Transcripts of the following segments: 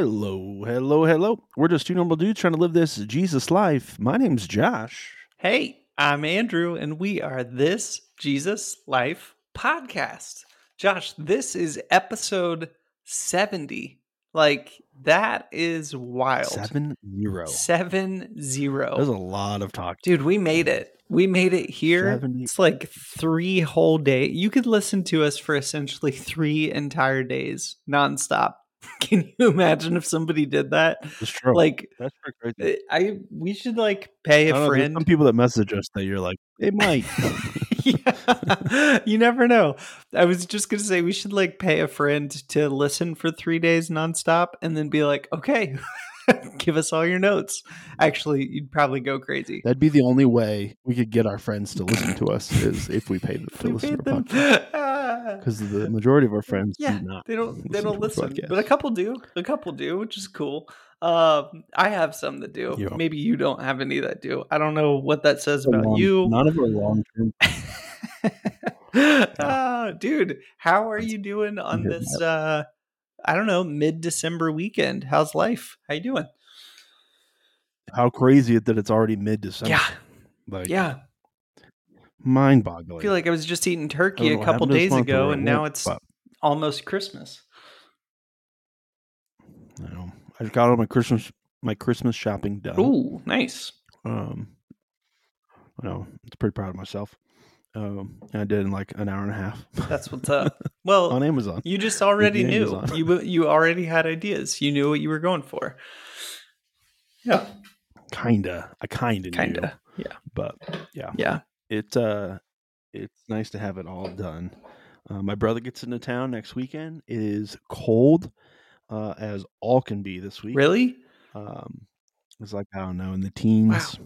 Hello, hello, hello. We're just two normal dudes trying to live this Jesus life. My name's Josh. Hey, I'm Andrew, and we are This Jesus Life Podcast. Josh, this is episode 70. Like, that is wild. Seven zero. Seven zero. There's a lot of talk. Dude, we made it. We made it here. 70. It's like three whole days. You could listen to us for essentially three entire days nonstop. Can you imagine if somebody did that? It's true. Like, that's pretty crazy. Eh, I we should like pay a don't know, friend. some people that message us that you're like, it might. yeah. you never know. I was just gonna say we should like pay a friend to listen for three days nonstop and then be like, okay, give us all your notes. Actually, you'd probably go crazy. That'd be the only way we could get our friends to listen to us is if we paid them to We listen to them. Because the majority of our friends yeah, do not. they don't. They listen don't listen, but a couple do. A couple do, which is cool. Um, I have some that do. Yeah. Maybe you don't have any that do. I don't know what that says about Long- you. None of our long term. Ah, dude, how are you doing on this uh I don't know, mid-December weekend? How's life? How you doing? How crazy that it's already mid December. yeah. Like, Yeah. Mind boggling. I feel like I was just eating turkey a couple days ago and now it's but almost Christmas. I know. I got all my Christmas my Christmas shopping done. Ooh, nice. Um, I know. It's pretty proud of myself. Um, and I did in like an hour and a half. That's what's up. Well, on Amazon. you just already knew. Amazon. You you already had ideas. You knew what you were going for. Yeah. Kinda. I kinda knew. Kinda. Yeah. But yeah. Yeah. It uh it's nice to have it all done. Uh, my brother gets into town next weekend. It is cold, uh, as all can be this week. Really? Um it's like I don't know, in the teens,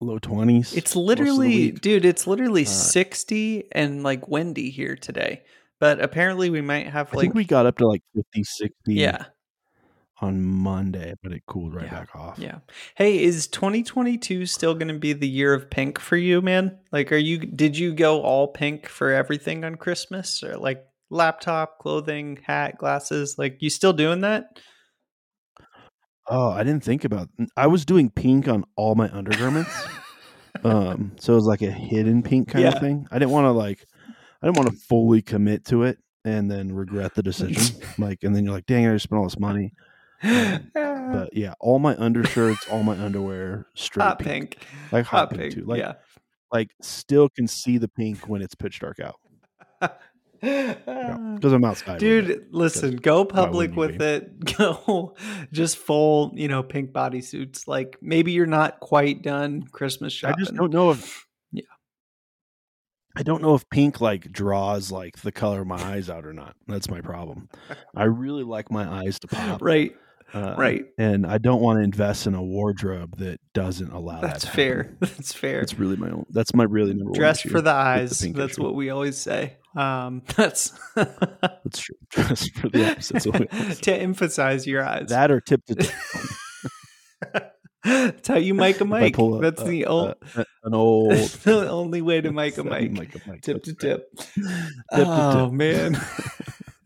low twenties. It's literally, dude, it's literally Uh, 60 and like windy here today. But apparently we might have like I think we got up to like 50, 60 Yeah. On Monday, but it cooled right Yeah. back off. Yeah. Hey, is 2022 still going to be the year of pink for you, man? Like are you did you go all pink for everything on Christmas or like laptop, clothing, hat, glasses? Like you still doing that? Oh, I didn't think about. I was doing pink on all my undergarments. um, so it was like a hidden pink kind Yeah. of thing. I didn't want to like, I didn't want to fully commit to it and then regret the decision. like, and then you're like, dang, I just spent all this money. Um, But yeah, all my undershirts, all my underwear, straight hot pink. pink. like hot, Hot pink, pink. too. Like, yeah. like still can see the pink when it's pitch dark out because I'm outside. Dude, listen, go public with it. Go just full, you know, pink bodysuits. Like maybe you're not quite done Christmas shopping. I just don't know if Yeah. I don't know if pink like draws like the color of my eyes out or not. That's my problem. I really like my eyes to pop. Right, uh, right. And I don't want to invest in a wardrobe that doesn't allow That's that. fair. That's fair. That's really my own. That's my really number one. Dress for the eyes. pink that's issue. what we always say. Um, that's That's true. Dress for the opposites. of what we always to emphasize your eyes. that or tip to tip. that's how you make a mic. a- That's the a- old, a- an old the only way to make a That's mic. make a mic. Tip to That's tip. Tip to oh tip. man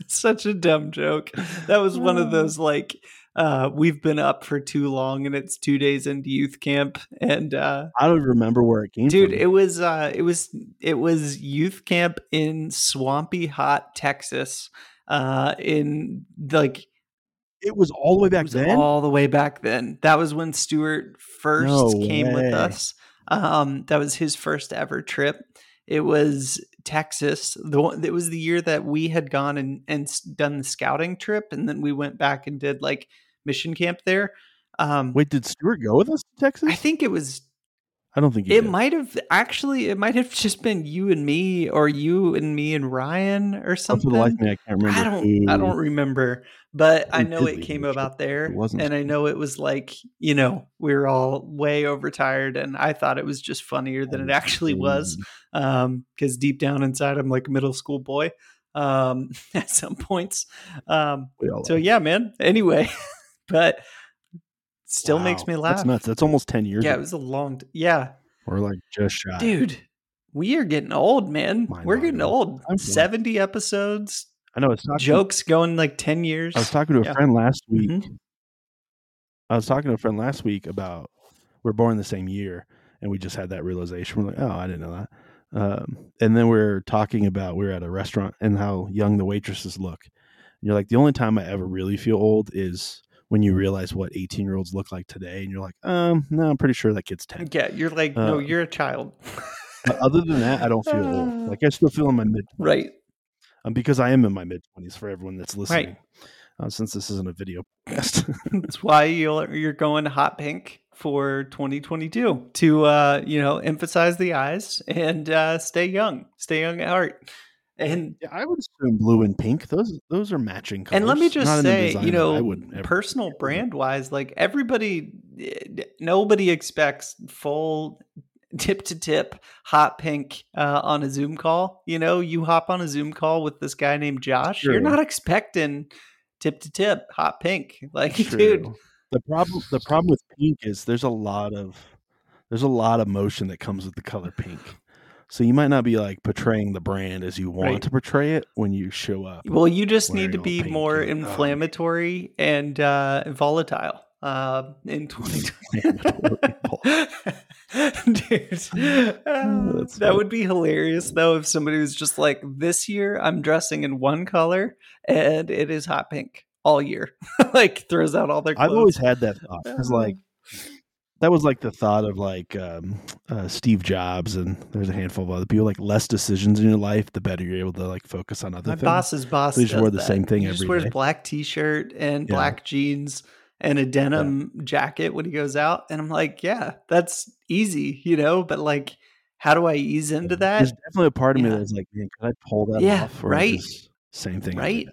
such a dumb joke that was one of those like uh we've been up for too long and it's two days into youth camp and uh I don't remember where it came dude from. it was uh it was it was youth camp in swampy hot texas uh in like It was all the way it back was then. all the way back then that was when stuart first No came with us um that was his first ever trip it was Texas. The one, it was the year that we had gone and and done the scouting trip, and then we went back and did like mission camp there. Um, Wait, did Stuart go with us to Texas? I think it was. I don't think It did. might have actually. It might have just been you and me, or you and me and Ryan, or Oh, something. of me, I can't remember. I don't. I don't remember, but I know it came about there, It wasn't and I know it was like you know we were all way overtired, and I thought it was just funnier than it actually was um because deep down inside i'm like a middle school boy um at some points um so yeah man anyway but still makes me laugh That's nuts. That's almost ten years. yeah it was a long t- yeah We're like just shy. dude we are getting old man we're getting old I'm fine. 70 episodes I know. it's talking, Jokes going like 10 years. I was talking to a Yeah. friend last week. Mhm. I was talking to a friend last week about we're born the same year, and we just had that realization. We're like, oh, I didn't know that. Um, and then we're talking about we are at a restaurant and how young the waitresses look. And you're like, the only time I ever really feel old is when you realize what 18 year olds look like today, and you're like, um, no, I'm pretty sure that kid's 10. Yeah, you're like, no, Uh, you're a child. But other than that, I don't feel old. Like I still feel in my mid right. um, because I am in my mid 20s for everyone that's listening. Uh, since this isn't a video podcast. That's why you're you're going hot pink for 2022 to uh, you know emphasize the eyes and uh, stay young, stay young at heart. And Yeah, I would assume blue and pink. Those those are matching colors. and let me just Not say, you know, personal brand wise, like everybody, eh, nobody expects full tip to tip hot pink uh, on a Zoom call. You know, you hop on a Zoom call with this guy named Josh. You're not expecting tip to tip hot pink, like True. dude. The problem the problem with pink is there's a lot of there's a lot of motion that comes with the color pink. So you might not be like portraying the brand as you want Right. to portray it when you show up. Well, you just need to be more and- oh, inflammatory and uh, volatile uh, in 2020. Dude, uh, that would be hilarious though if somebody was just like, "This year I'm dressing in one color and it is hot pink all year," like throws out all their. Clothes. I've always had that thought because like that was like the thought of like um, uh, Steve Jobs and there's a handful of other people like less decisions in your life the better you're able to like focus on other my things. boss's boss. They just does wear the that. same thing He just every wears day. black t-shirt and Yeah. black jeans and a denim jacket when he goes out, and I'm like, yeah, that's easy, you know. But like, how do I ease into that? There's definitely a part of me Yeah. that's like, man, could I pull that Yeah, off? Or right. Same thing. Right?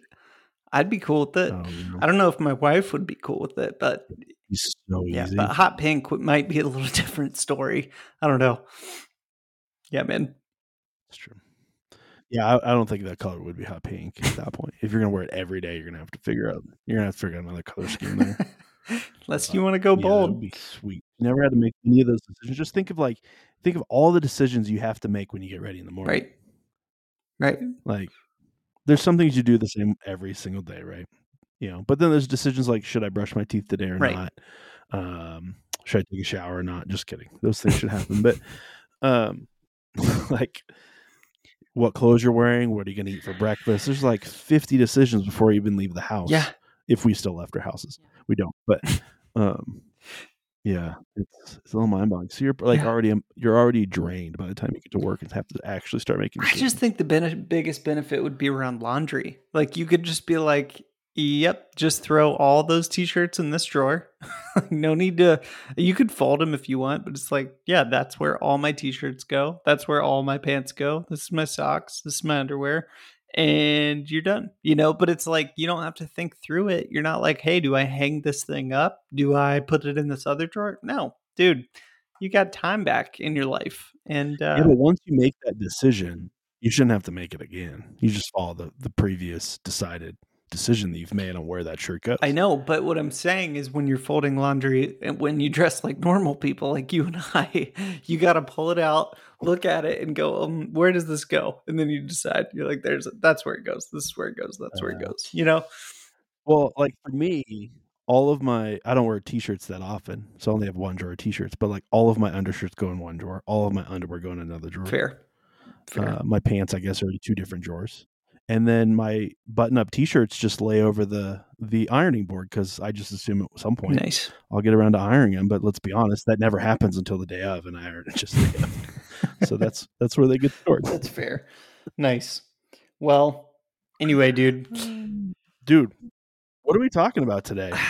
I'd be cool with it. I. I don't know if my wife would be cool with it, but So yeah, easy. but hot pink might be a little different story. I don't know. Yeah, man. That's true. Yeah, I, I don't think that color would be hot pink at that point. If you're gonna wear it every day, you're gonna have to figure out. You're gonna have to figure out another color scheme there. Unless you want to go Yeah, that would bold. be sweet. You never had to make any of those decisions. Just think of like, think of all the decisions you have to make when you get ready in the morning. Right. Right. Like, there's some things you do the same every single day, right? You know, but then there's decisions like, should I brush my teeth today or Right. not? Um, should I take a shower or not? Just kidding. Those things should happen. But, um, like, what clothes you're wearing? What are you going to eat for breakfast? There's like 50 decisions before you even leave the house. Yeah. If we still left our houses, we don't. But, um, yeah, it's it's a little mind boggling. So you're like Yeah. already you're already drained by the time you get to work and have to actually start making. I just think the bene- biggest benefit would be around laundry. Like you could just be like, "Yep, just throw all those t-shirts in this drawer." no need to. You could fold them if you want, but it's like, yeah, that's where all my t-shirts go. That's where all my pants go. This is my socks. This is my underwear, and you're done. You know. But it's like you don't have to think through it. You're not like, "Hey, do I hang this thing up? Do I put it in this other drawer?" No, dude. You got time back in your life, and uh, yeah, but once you make that decision, you shouldn't have to make it again. You just follow the the previous decided decision that you've made on where that shirt goes. I know, but what I'm saying is when you're folding laundry and when you dress like normal people like you and I, you got to pull it out, look at it and go, um, where does this go? And then you decide. You're like there's that's where it goes. This is where it goes. That's where it Uh, goes. You know? Well, like for me, all of my I don't wear t-shirts that often, so I only have one drawer of t-shirts. But like all of my undershirts go in one drawer. All of my underwear go in another drawer. Fair. Fair. Uh, my pants, I guess, are in two different drawers, and then my button-up t-shirts just lay over the the ironing board because I just assume at some point nice. I'll get around to ironing them. But let's be honest, that never happens until the day of, and I iron it just the day of. so that's that's where they get stored, That's fair. Nice. Well, anyway, dude. dude. What are we talking about today?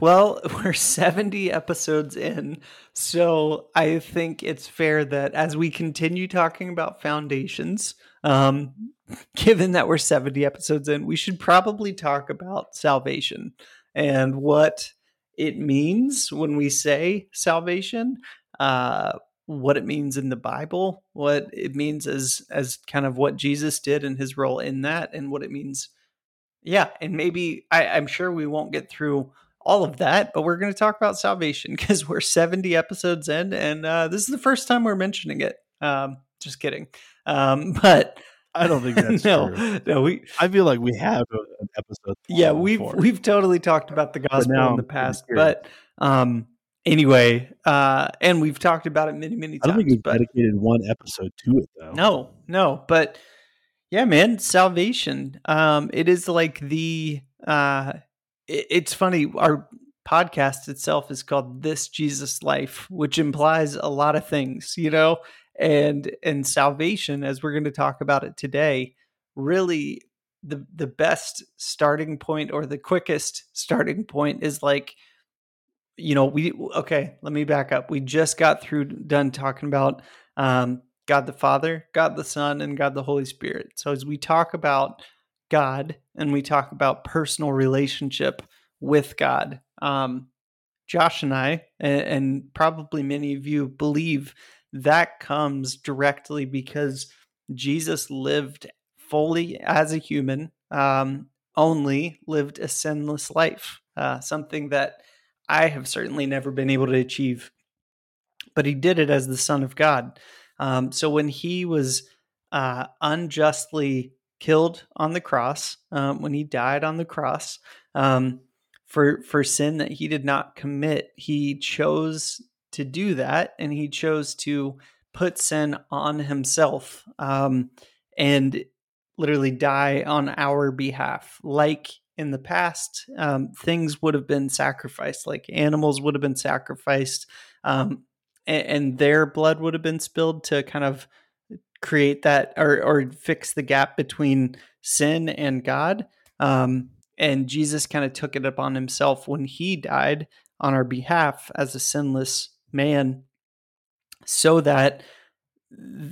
Well, we're 70 episodes in, so I think it's fair that as we continue talking about foundations, um, given that we're 70 episodes in, we should probably talk about salvation and what it means when we say salvation, uh, what it means in the Bible, what it means as as kind of what Jesus did and his role in that, and what it means yeah, and maybe I, I'm sure we won't get through all of that, but we're going to talk about salvation because we're 70 episodes in, and uh, this is the first time we're mentioning it. Um, just kidding. Um, but I don't think that's no, true. no, we I feel like we have an episode. yeah, we've before. we've totally talked about the gospel now in the past, but um, anyway, uh, and we've talked about it many, many times. I don't think we've dedicated one episode to it though. no, no, but yeah, man, salvation. Um, it is like the uh, it- it's funny. Our podcast itself is called "This Jesus Life," which implies a lot of things, you know, and and salvation, as we're going to talk about it today, really the the best starting point or the quickest starting point is like you know we okay let me back up. We just got through done talking about um god the father god the son and god the holy spirit. So as we talk about god and we talk about personal relationship with god um josh and i and, and probably many of you believe that comes directly because jesus lived fully as a human um only lived a sinless life uh, something that I have certainly never been able to achieve. But he did it as the Son of God. Um, so when he was uh, unjustly killed on the cross, um, when he died on the cross um, for for sin that he did not commit, he chose to do that, and he chose to put sin on himself um, and literally die on our behalf, like in the past, um, things would have been sacrificed, like animals would have been sacrificed, um, and, and, their blood would have been spilled to kind of create that or, or fix the gap between sin and God. Um, and Jesus kind of took it upon himself when he died on our behalf as a sinless man, so that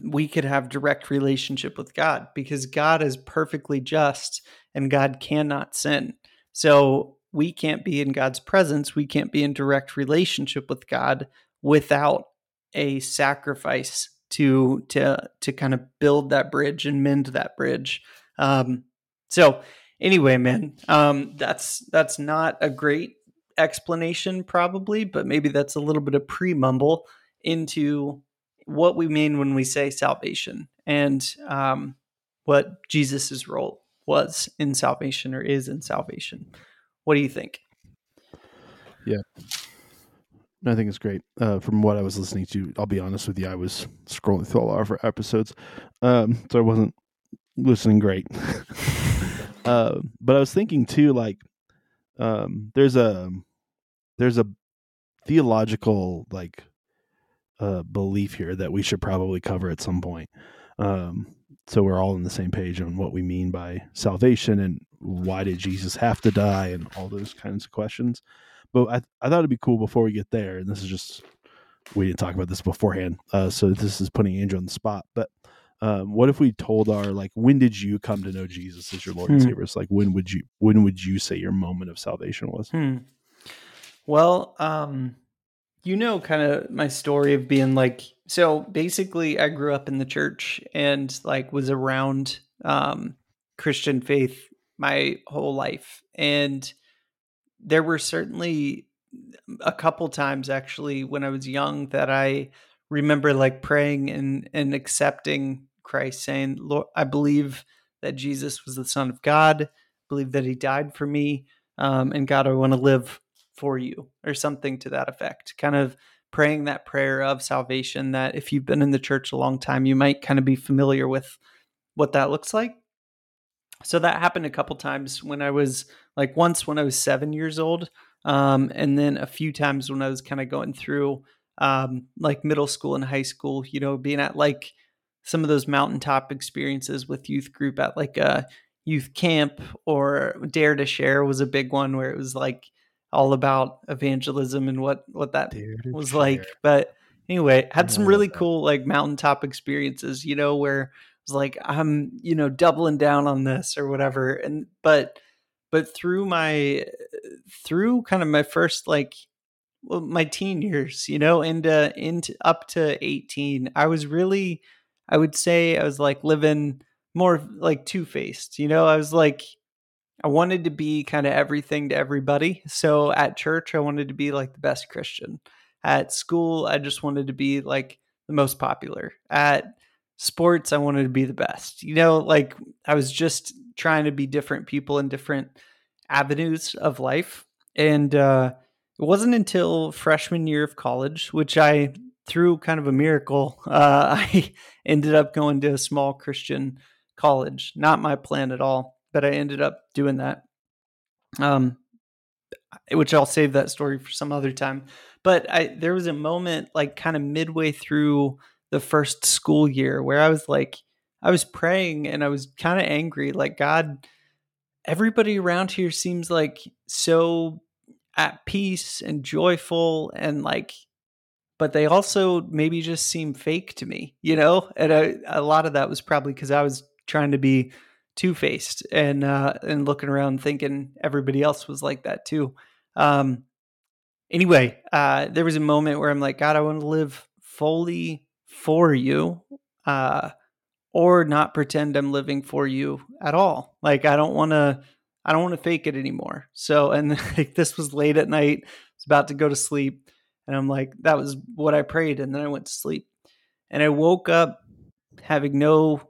we could have direct relationship with God because God is perfectly just and God cannot sin. So we can't be in God's presence, we can't be in direct relationship with God without a sacrifice to to to kind of build that bridge and mend that bridge. Um, so anyway, man, um, that's that's not a great explanation probably, but maybe that's a little bit of pre-mumble into what we mean when we say salvation and um, what Jesus's role was in salvation or is in salvation. What do you think? Yeah. I think it's great. Uh, from what I was listening to, I'll be honest with you, I was scrolling through all of our episodes, um, so I wasn't listening great. uh, but I was thinking too, like, um, there's a there's a theological like uh, belief here that we should probably cover at some point. Um, so we're all on the same page on what we mean by salvation and why did Jesus have to die and all those kinds of questions. But I, I thought it'd be cool before we get there, and this is just we didn't talk about this beforehand, uh, so this is putting Andrew on the spot. But um, what if we told our like, when did you come to know Jesus as your Lord and Hmm. Savior? It's like when would you when would you say your moment of salvation was? Hmm. Well, um, you know, kind of my story of being like, so basically, I grew up in the church and like was around um, Christian faith my whole life, and there were certainly a couple times actually when I was young that I remember like praying and and accepting Christ, saying, "Lord, I believe that Jesus was the Son of God. Believe that He died for me, um, and God, I want to live for you," or something to that effect. Kind of praying that prayer of salvation. That if you've been in the church a long time, you might kind of be familiar with what that looks like. So that happened a couple times when I was like once when I was seven years old, um, and then a few times when I was kind of going through um, like middle school and high school. You know, being at like some of those mountaintop experiences with youth group at like a youth camp or Dare to Share was a big one where it was like all about evangelism and what what that was like. But anyway, had some really that. cool like mountaintop experiences, you know, where it was like I'm, you know, doubling down on this or whatever. And but but through my through kind of my first like well, my teen years, you know, into into up to 18, I was really I would say I was like living more like two-faced, you know, I was like I wanted to be kind of everything to everybody. So at church, I wanted to be like the best Christian. At school, I just wanted to be like the most popular. At sports, I wanted to be the best. You know, like I was just trying to be different people in different avenues of life. And uh, it wasn't until freshman year of college, which I, through kind of a miracle, uh, I ended up going to a small Christian college. Not my plan at all, but I ended up doing that. Um, which I'll save that story for some other time. But I there was a moment like kind of midway through the first school year where I was like I was praying and I was kind of angry like God everybody around here seems like so at peace and joyful and like but they also maybe just seem fake to me, you know? And I, a lot of that was probably cuz I was trying to be two-faced and uh and looking around thinking everybody else was like that too. Um anyway, uh there was a moment where I'm like god, I want to live fully for you. Uh or not pretend I'm living for you at all. Like I don't want to I don't want to fake it anymore. So and like this was late at night. I was about to go to sleep and I'm like that was what I prayed and then I went to sleep. And I woke up having no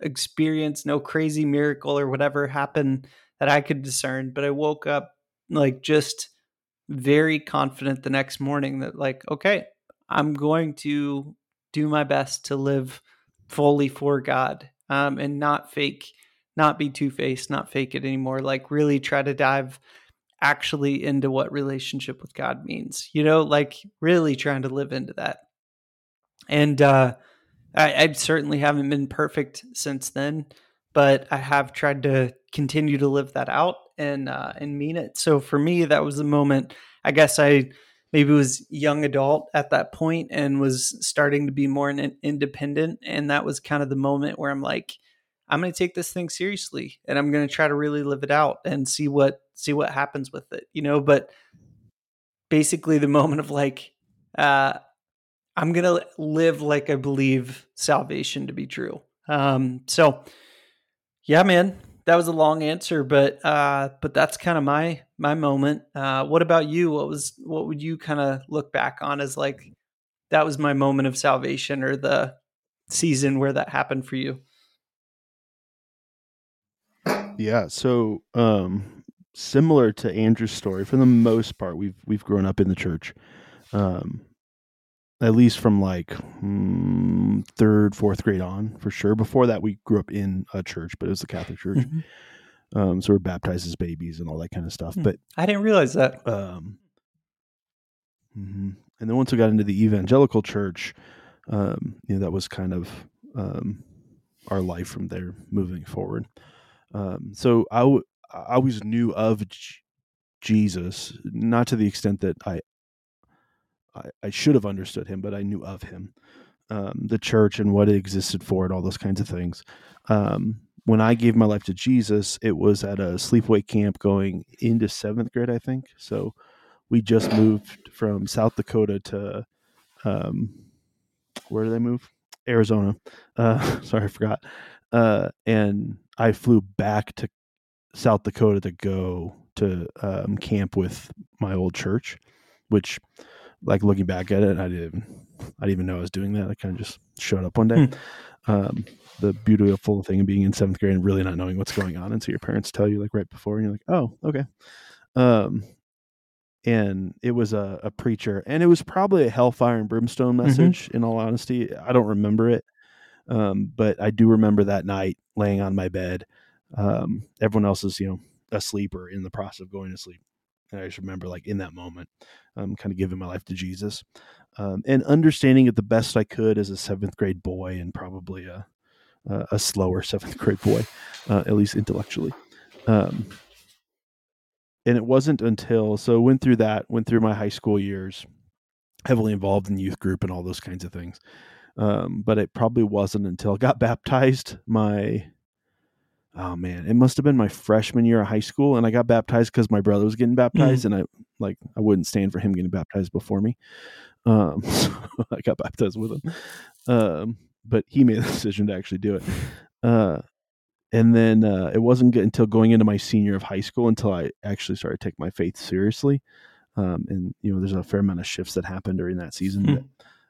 experience, no crazy miracle or whatever happened that I could discern, but I woke up like just very confident the next morning that like okay, I'm going to do my best to live fully for God um, and not fake, not be two faced, not fake it anymore. Like really try to dive actually into what relationship with God means. You know, like really trying to live into that. And uh, I, I certainly haven't been perfect since then, but I have tried to continue to live that out and uh, and mean it. So for me, that was the moment. I guess I maybe was young adult at that point and was starting to be more independent and that was kind of the moment where i'm like i'm going to take this thing seriously and i'm going to try to really live it out and see what see what happens with it you know but basically the moment of like uh i'm to live like i believe salvation to be true um so yeah man that was a long answer, but uh, but that's kind of my my moment. Uh, what about you? What was what would you kind of look back on as like that was my moment of salvation or the season where that happened for you? Yeah, so um, similar to Andrew's story, for the most part, we've we've grown up in the church. Um, at least from like mm, third, fourth grade on, for sure. Before that, we grew up in a church, but it was a Catholic church. Mm-hmm. Um, so we're baptized as babies and all that kind of stuff. Mm. But I didn't realize that. Um, mm-hmm. And then once we got into the evangelical church, um, you know, that was kind of um, our life from there moving forward. Um, so I, w- I always knew of J- Jesus, not to the extent that I I, I should have understood him, but I knew of him, um, the church and what it existed for, and all those kinds of things. Um, when I gave my life to Jesus, it was at a sleepaway camp going into seventh grade, I think. So we just moved from South Dakota to um, where did I move? Arizona. Uh, sorry, I forgot. Uh, and I flew back to South Dakota to go to um, camp with my old church, which like looking back at it, I didn't, I didn't even know I was doing that. I kind of just showed up one day. Hmm. Um, the beautiful thing of being in seventh grade and really not knowing what's going on, and so your parents tell you like right before, and you're like, oh, okay. Um, and it was a, a preacher, and it was probably a hellfire and brimstone mm-hmm. message. Mm-hmm. In all honesty, I don't remember it, um, but I do remember that night laying on my bed. Um, everyone else is, you know, asleep or in the process of going to sleep. And I just remember, like in that moment, um, kind of giving my life to Jesus um, and understanding it the best I could as a seventh grade boy and probably a a slower seventh grade boy, uh, at least intellectually. Um, and it wasn't until so went through that, went through my high school years, heavily involved in youth group and all those kinds of things. Um, but it probably wasn't until I got baptized my oh man, it must have been my freshman year of high school, and I got baptized because my brother was getting baptized, mm-hmm. and I like I wouldn't stand for him getting baptized before me. Um, so I got baptized with him, um, but he made the decision to actually do it. Uh, and then uh, it wasn't good until going into my senior of high school until I actually started to take my faith seriously. Um, and you know, there's a fair amount of shifts that happened during that season. Mm-hmm.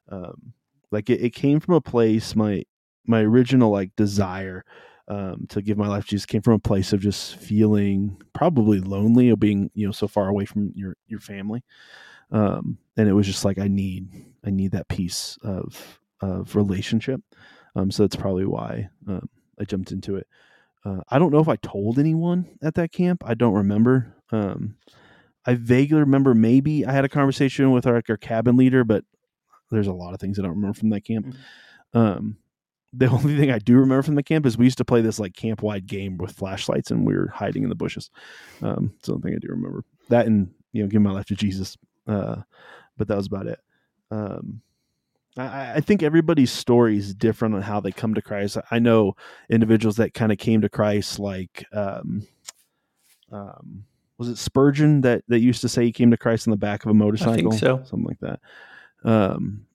But, um, like it, it came from a place my my original like desire um, to give my life to Jesus came from a place of just feeling probably lonely of being you know so far away from your your family, um, and it was just like I need I need that piece of of relationship. Um, so that's probably why um, I jumped into it. Uh, I don't know if I told anyone at that camp. I don't remember. Um, I vaguely remember maybe I had a conversation with our, our cabin leader, but there's a lot of things I don't remember from that camp. Mm-hmm. Um, the only thing I do remember from the camp is we used to play this like camp wide game with flashlights and we were hiding in the bushes. Um, it's the only thing I do remember. That and you know, give my life to Jesus. Uh, but that was about it. Um, I, I, think everybody's story is different on how they come to Christ. I know individuals that kind of came to Christ like, um, um, was it Spurgeon that, that used to say he came to Christ on the back of a motorcycle? I think so. Something like that. Um,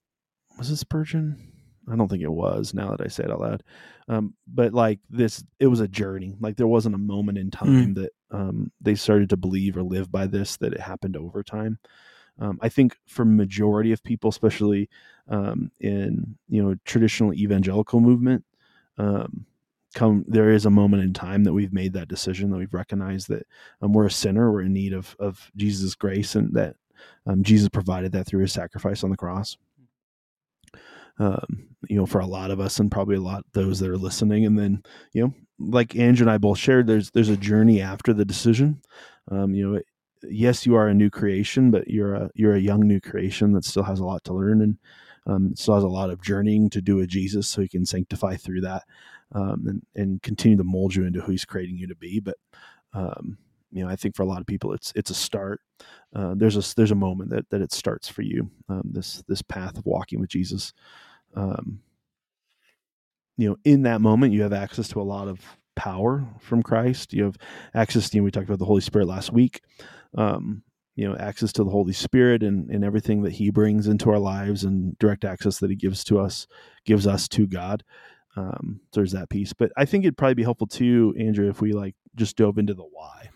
was it Spurgeon? I don't think it was now that I say it out loud. Um, but like this, it was a journey. Like there wasn't a moment in time mm. that um, they started to believe or live by this, that it happened over time. Um, I think for majority of people, especially um, in you know traditional evangelical movement, um, come there is a moment in time that we've made that decision that we've recognized that um, we're a sinner, we're in need of of Jesus' grace, and that um, Jesus provided that through His sacrifice on the cross. Um, you know, for a lot of us, and probably a lot those that are listening, and then you know, like Andrew and I both shared, there's there's a journey after the decision. you know, yes, you are a new creation, but you're a you're a young new creation that still has a lot to learn and um, still has a lot of journeying to do with Jesus, so He can sanctify through that um, and and continue to mold you into who He's creating you to be. But um, you know, I think for a lot of people, it's it's a start. Uh, there's a there's a moment that that it starts for you. Um, this this path of walking with Jesus. Um, you know, in that moment, you have access to a lot of power from Christ. You have access. You know, we talked about the Holy Spirit last week um, you know access to the holy spirit and, and everything that he brings into our lives and direct access that he gives to us gives us to god um, there's that piece but i think it'd probably be helpful too andrew if we like just dove into the why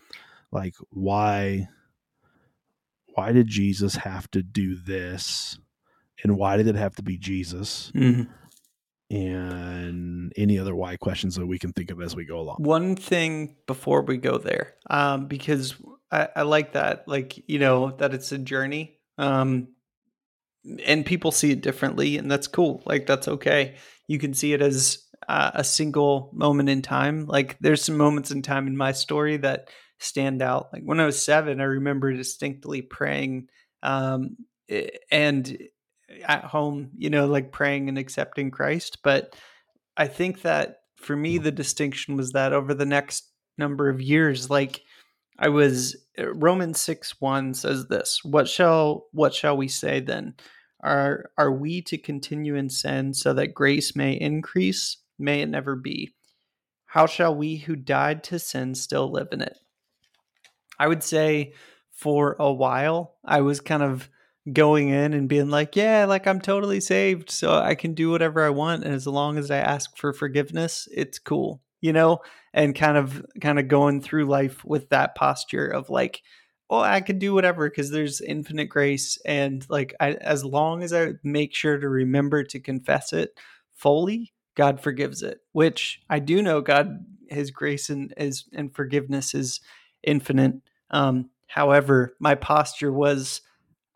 like why why did jesus have to do this and why did it have to be jesus mm-hmm and any other why questions that we can think of as we go along. One thing before we go there, um, because I, I, like that, like you know, that it's a journey, um, and people see it differently, and that's cool. Like that's okay. You can see it as uh, a single moment in time. Like there's some moments in time in my story that stand out. Like when I was seven, I remember distinctly praying, um, and at home, you know, like praying and accepting Christ. But I think that for me, the distinction was that over the next number of years, like I was uh, Romans 6 1 says this, what shall what shall we say then? Are are we to continue in sin so that grace may increase? May it never be. How shall we who died to sin still live in it? I would say for a while I was kind of going in and being like, yeah, like I'm totally saved, so I can do whatever I want, and as long as I ask for forgiveness, it's cool, you know, and kind of kind of going through life with that posture of like, oh, I can do whatever because there's infinite grace, and like I, as long as I make sure to remember to confess it fully, God forgives it. Which I do know, God, His grace and is and forgiveness is infinite. Um, however, my posture was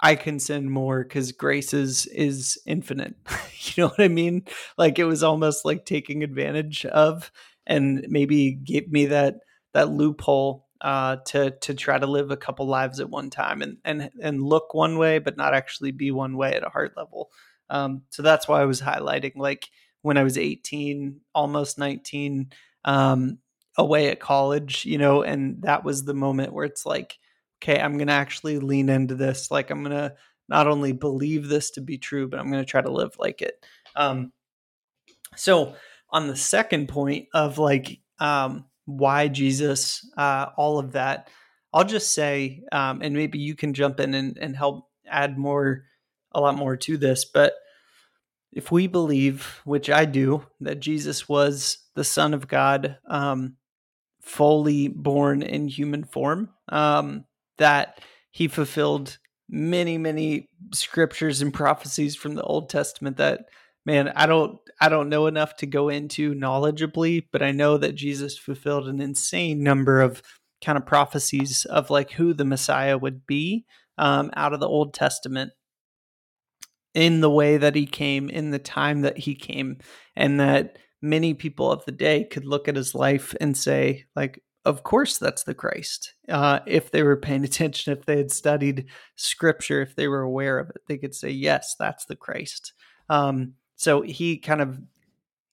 I can sin more because grace is is infinite. you know what I mean? Like it was almost like taking advantage of and maybe gave me that that loophole uh, to to try to live a couple lives at one time and and and look one way but not actually be one way at a heart level. Um, so that's why I was highlighting like when I was 18, almost 19, um, away at college, you know, and that was the moment where it's like okay, I'm going to actually lean into this. Like, I'm going to not only believe this to be true, but I'm going to try to live like it. Um, so, on the second point of like um, why Jesus, uh, all of that, I'll just say, um, and maybe you can jump in and, and help add more, a lot more to this, but if we believe, which I do, that Jesus was the Son of God, um, fully born in human form, um, that he fulfilled many, many scriptures and prophecies from the Old Testament that man, I don't I don't know enough to go into knowledgeably, but I know that Jesus fulfilled an insane number of kind of prophecies of like who the Messiah would be um, out of the Old Testament in the way that he came, in the time that he came, and that many people of the day could look at his life and say, like, of course that's the Christ. Uh, if they were paying attention, if they had studied scripture, if they were aware of it, they could say, yes, that's the Christ. Um, so he kind of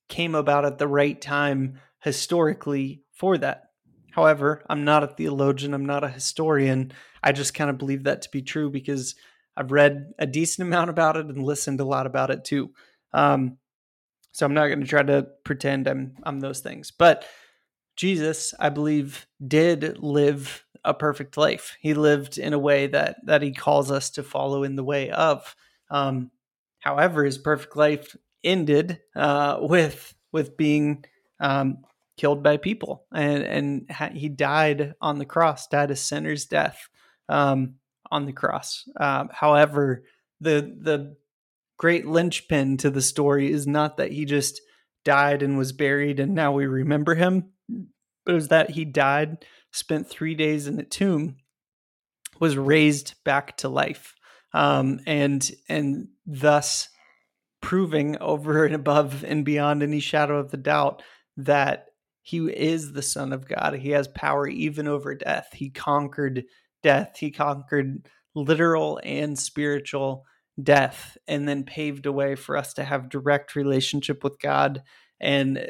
came about at the right time historically for that. However, I'm not a theologian, I'm not a historian. I just kind of believe that to be true because I've read a decent amount about it and listened a lot about it too. Um, so I'm not going to try to pretend I'm I'm those things. But Jesus, I believe, did live a perfect life. He lived in a way that that he calls us to follow in the way of. Um, however, his perfect life ended uh, with with being um, killed by people, and and ha- he died on the cross, died a sinner's death um, on the cross. Uh, however, the the great linchpin to the story is not that he just died and was buried and now we remember him, but it was that he died, spent three days in a tomb, was raised back to life, um, and and thus proving over and above and beyond any shadow of the doubt that he is the son of God. He has power even over death. He conquered death. He conquered literal and spiritual death and then paved a way for us to have direct relationship with God and uh,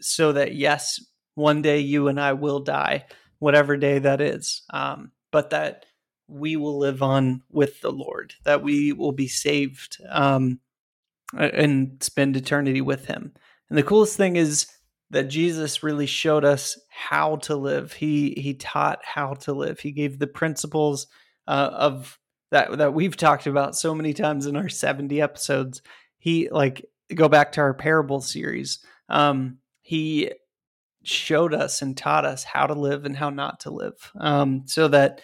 so that yes one day you and I will die whatever day that is um, but that we will live on with the Lord that we will be saved um, and spend eternity with him. And the coolest thing is that Jesus really showed us how to live. He he taught how to live. He gave the principles uh, of that that we've talked about so many times in our 70 episodes. He like go back to our parable series. Um he showed us and taught us how to live and how not to live um so that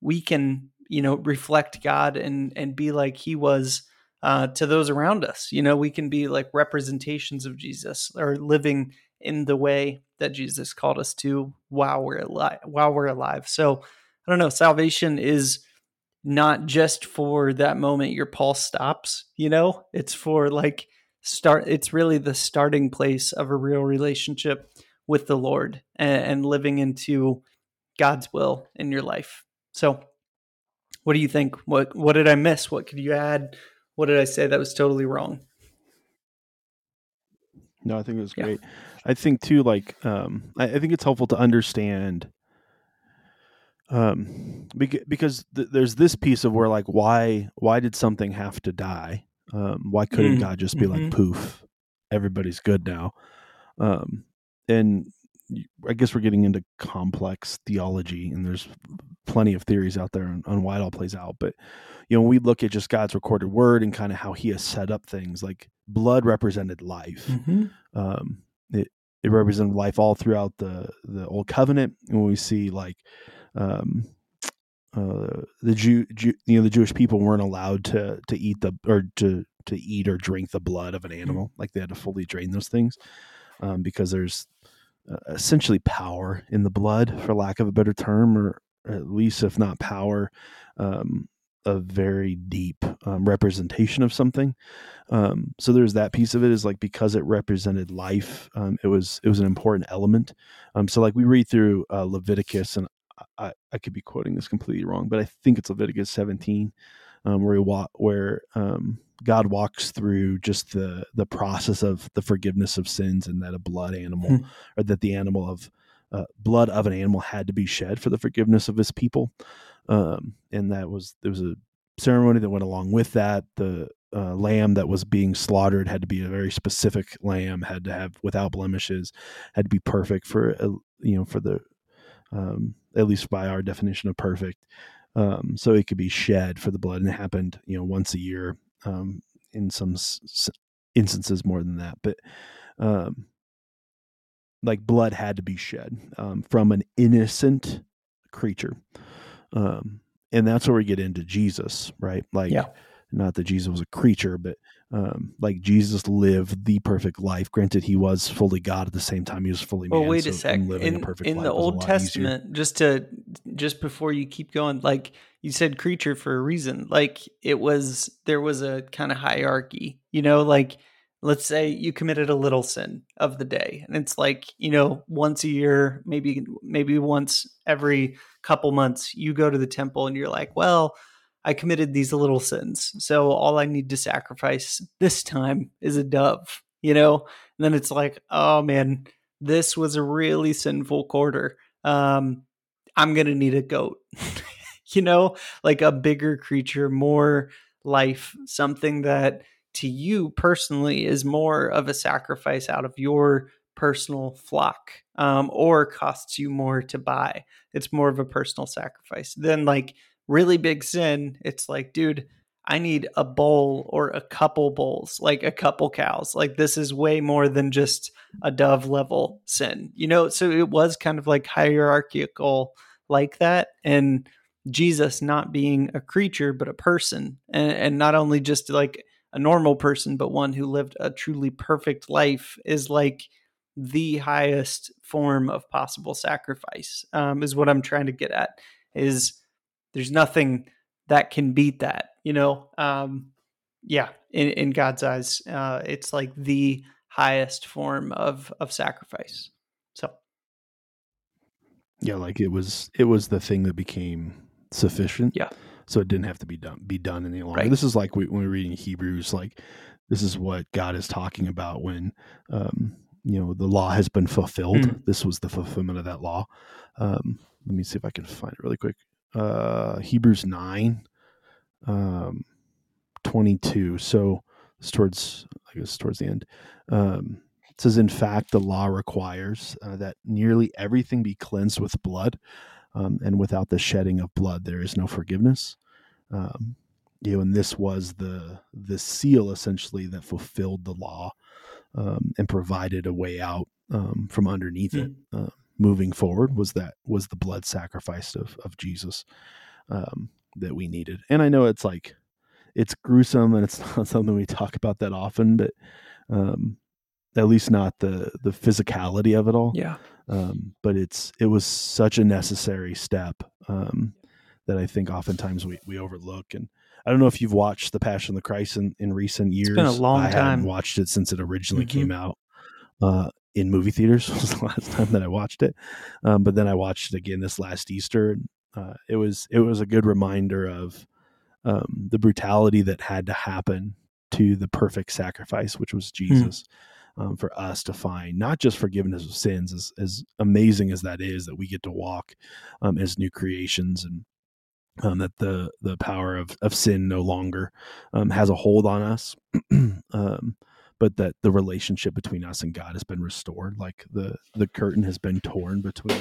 we can you know reflect god and and be like he was uh to those around us you know we can be like representations of jesus or living in the way that jesus called us to while we're alive while we're alive so i don't know salvation is not just for that moment your pulse stops, you know? It's for like start it's really the starting place of a real relationship with the Lord and, and living into God's will in your life. So what do you think? What what did I miss? What could you add? What did I say that was totally wrong? No, I think it was great. Yeah. I think too, like, um, I, I, think it's helpful to understand um because th- there's this piece of where like why why did something have to die um why couldn't mm god just be mm-hmm. like poof everybody's good now um and i guess we're getting into complex theology and there's plenty of theories out there on, on why it all plays out but you know when we look at just god's recorded word and kind of how he has set up things like blood represented life mm-hmm. um it it represented life all throughout the the old covenant and when we see like um, uh, the Jew, Jew, you know, the Jewish people weren't allowed to to eat the or to to eat or drink the blood of an mm-hmm. animal. Like they had to fully drain those things um, because there's essentially power in the blood, for lack of a better term, or at least if not power, um, a very deep um, representation of something. Um, so there's that piece of it is like because it represented life, um, it was it was an important element. Um, so like we read through uh, Leviticus, and I, I could be quoting this completely wrong, but I think it's Leviticus 17, um, where wa- where um, God walks through just the the process of the forgiveness of sins, and that a blood animal, hmm. or that the animal of uh, blood of an animal had to be shed for the forgiveness of His people, um, and that was there was a ceremony that went along with that. The uh, lamb that was being slaughtered had to be a very specific lamb, had to have without blemishes, had to be perfect for uh, you know for the um, at least by our definition of perfect. Um, so it could be shed for the blood, and it happened, you know, once a year. Um, in some s- instances, more than that, but um, like blood had to be shed um, from an innocent creature, um, and that's where we get into Jesus, right? Like, yeah. not that Jesus was a creature, but um, like Jesus lived the perfect life. Granted, he was fully God at the same time; he was fully well, man. wait so a sec. In, in the Old lot easier. Testament, just to just before you keep going, like you said, creature for a reason. Like it was there was a kind of hierarchy. You know, like let's say you committed a little sin of the day, and it's like you know once a year, maybe maybe once every couple months, you go to the temple and you're like, well. I committed these little sins. So all I need to sacrifice this time is a dove, you know? And then it's like, oh man, this was a really sinful quarter. Um, I'm going to need a goat, you know, like a bigger creature, more life, something that to you personally is more of a sacrifice out of your personal flock um, or costs you more to buy. It's more of a personal sacrifice than like really big sin, it's like, dude, I need a bowl or a couple bowls, like a couple cows. Like this is way more than just a dove level sin, you know? So it was kind of like hierarchical like that. And Jesus not being a creature, but a person, and, and not only just like a normal person, but one who lived a truly perfect life is like the highest form of possible sacrifice, um, is what I'm trying to get at. Is there's nothing that can beat that, you know? Um, yeah, in, in God's eyes, uh, it's like the highest form of of sacrifice. So Yeah, like it was it was the thing that became sufficient. Yeah. So it didn't have to be done be done any longer. Right. This is like we, when we're reading Hebrews, like this is what God is talking about when um, you know the law has been fulfilled. Mm. This was the fulfillment of that law. Um, let me see if I can find it really quick. Uh, Hebrews nine, um, twenty two. So it's towards I guess towards the end. Um, it says, in fact, the law requires uh, that nearly everything be cleansed with blood, um, and without the shedding of blood, there is no forgiveness. Um, you know, and this was the the seal essentially that fulfilled the law um, and provided a way out um, from underneath it. Uh, moving forward was that was the blood sacrifice of of Jesus um, that we needed. And I know it's like it's gruesome and it's not something we talk about that often, but um, at least not the the physicality of it all. yeah, Um, but it's it was such a necessary step um, that I think oftentimes we, we overlook. And I don't know if you've watched The Passion of the Christ in, in recent years. been a long I time. haven't watched it since it originally Mhm. came out uh, in movie theaters. was the last time that I watched it. Um, but then I watched it again this last Easter. And, uh, it was it was a good reminder of um, the brutality that had to happen to the perfect sacrifice, which was Jesus um, for us to find not just forgiveness of sins, as, as amazing as that is, that we get to walk um, as new creations and um, that the the power of, of sin no longer um, has a hold on us, um, but that the relationship between us and God has been restored, like the the curtain has been torn between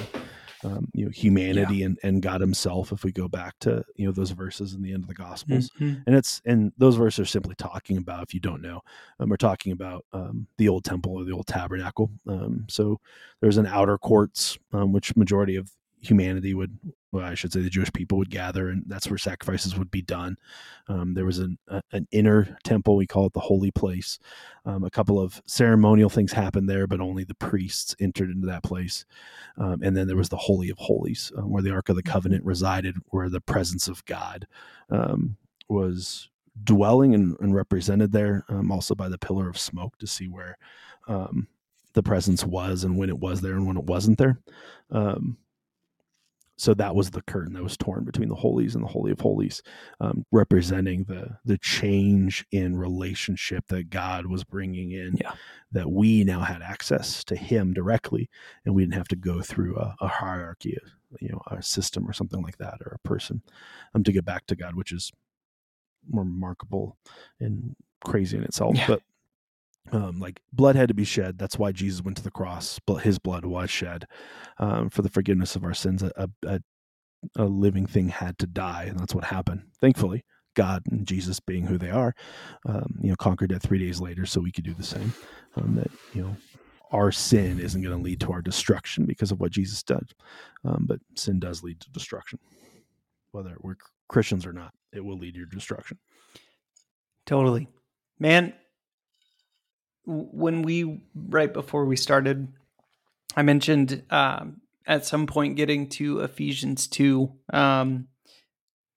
um, you know humanity and, and God Himself. If we go back to you know those verses in the end of the Gospels, Mhm. and it's and those verses are simply talking about if you don't know um, we're talking about um, the old temple or the old tabernacle um, so there's an outer courts um, which majority of humanity would well i should say the jewish people would gather and that's where sacrifices would be done. Um, there was an, a, an inner temple we call it the holy place. Um, a couple of ceremonial things happened there but only the priests entered into that place. Um, and then there was the holy of holies um, where the ark of the covenant resided where the presence of god um, was dwelling and, and represented there um, also by the pillar of smoke to see where um, the presence was and when it was there and when it wasn't there. Um, so that was the curtain that was torn between the holies and the holy of holies um, representing the the change in relationship that god was bringing in Yeah. that we now had access to him directly and we didn't have to go through a, a hierarchy you know a system or something like that or a person um, to get back to god which is remarkable and crazy in itself. Yeah. But um, like blood had to be shed. That's why Jesus went to the cross. But his blood was shed um, for the forgiveness of our sins. A, a, a living thing had to die, and that's what happened. Thankfully, God and Jesus, being who they are, um, you know, conquered death three days later, so we could do the same. Um, that you know, our sin isn't going to lead to our destruction because of what Jesus did, um, but sin does lead to destruction, whether we're Christians or not. It will lead to your destruction. Totally. Man, when we right before we started, I mentioned um, at some point getting to Ephesians two, um,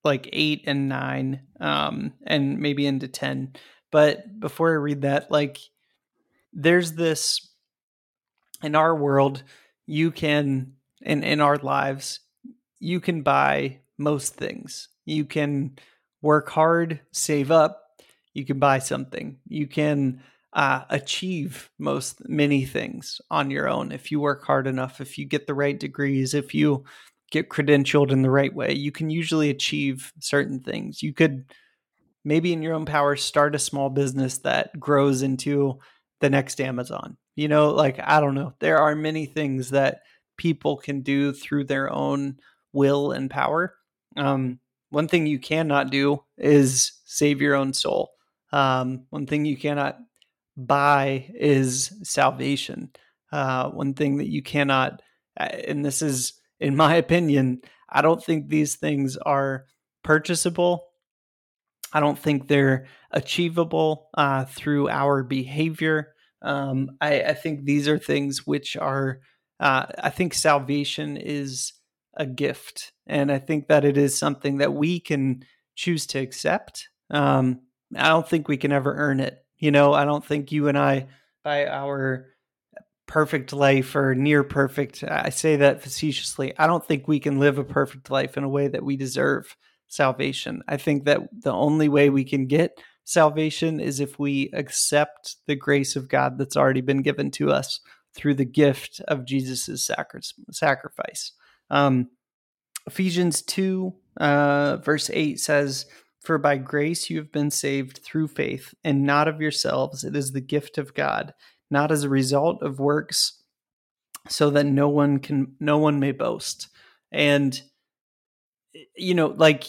like eight and nine, um, and maybe into ten. But before I read that, like there's this in our world, you can in in our lives, you can buy most things. You can work hard, save up, you can buy something. You can uh, achieve most many things on your own if you work hard enough, if you get the right degrees, if you get credentialed in the right way. You can usually achieve certain things. You could maybe in your own power start a small business that grows into the next Amazon. You know, like I don't know. There are many things that people can do through their own will and power. Um, one thing you cannot do is save your own soul. Um, one thing you cannot buy is salvation. Uh, one thing that you cannot, uh, and this is, in my opinion, I don't think these things are purchasable. I don't think they're achievable uh, through our behavior. Um, I, I, think these are things which are, uh, I think salvation is a gift. And I think that it is something that we can choose to accept. Um, I don't think we can ever earn it. You know, I don't think you and I, by our perfect life or near perfect, I say that facetiously, I don't think we can live a perfect life in a way that we deserve salvation. I think that the only way we can get salvation is if we accept the grace of God that's already been given to us through the gift of Jesus' sacri- sacrifice. Um, Ephesians 2, uh, verse 8 says, For by grace you have been saved through faith, and not of yourselves. It is the gift of God, not as a result of works, so that no one can, no one may boast. And, you know, like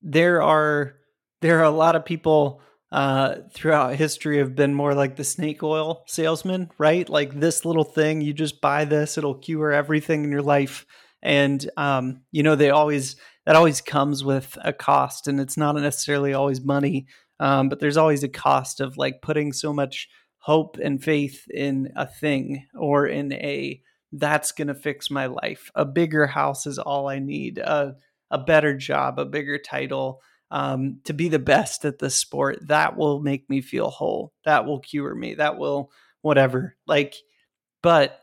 there are, there are a lot of people uh, throughout history have been more like the snake oil salesman, right? Like this little thing, you just buy this, it'll cure everything in your life and um, you know they always that always comes with a cost and it's not necessarily always money um, but there's always a cost of like putting so much hope and faith in a thing or in a that's going to fix my life. A bigger house is all i need a, a better job a bigger title um, to be the best at the sport that will make me feel whole that will cure me that will whatever like but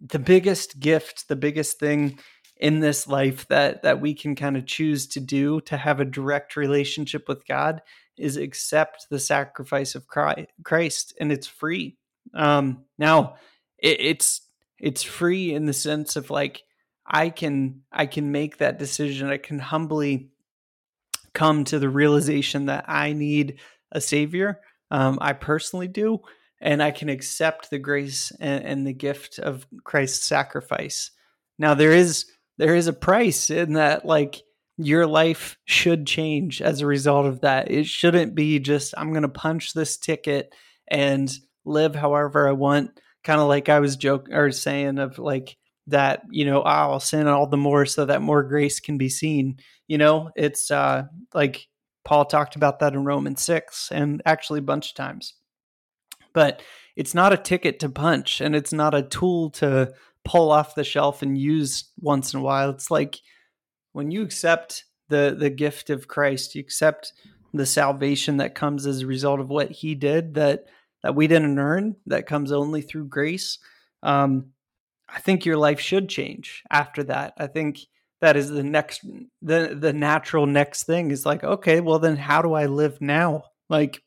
the biggest gift, the biggest thing in this life that that we can kind of choose to do to have a direct relationship with God is accept the sacrifice of Christ, and it's free. Um, now, it, it's it's free in the sense of like I can I can make that decision. I can humbly come to the realization that I need a savior. Um, I personally do, and I can accept the grace and, and the gift of Christ's sacrifice. Now there is there is a price in that like your life should change as a result of that. It shouldn't be just I'm going to punch this ticket and live however I want. Kind of like I was joking or saying of like that, you know, oh, I'll sin all the more so that more grace can be seen. You know, it's uh like Paul talked about that in Romans 6 and actually a bunch of times but it's not a ticket to punch and it's not a tool to pull off the shelf and use once in a while. It's like when you accept the the gift of Christ, you accept the salvation that comes as a result of what he did that that we didn't earn, that comes only through grace. Um, I think your life should change after that. I think that is the next the the natural next thing is like, okay, well then how do I live now? Like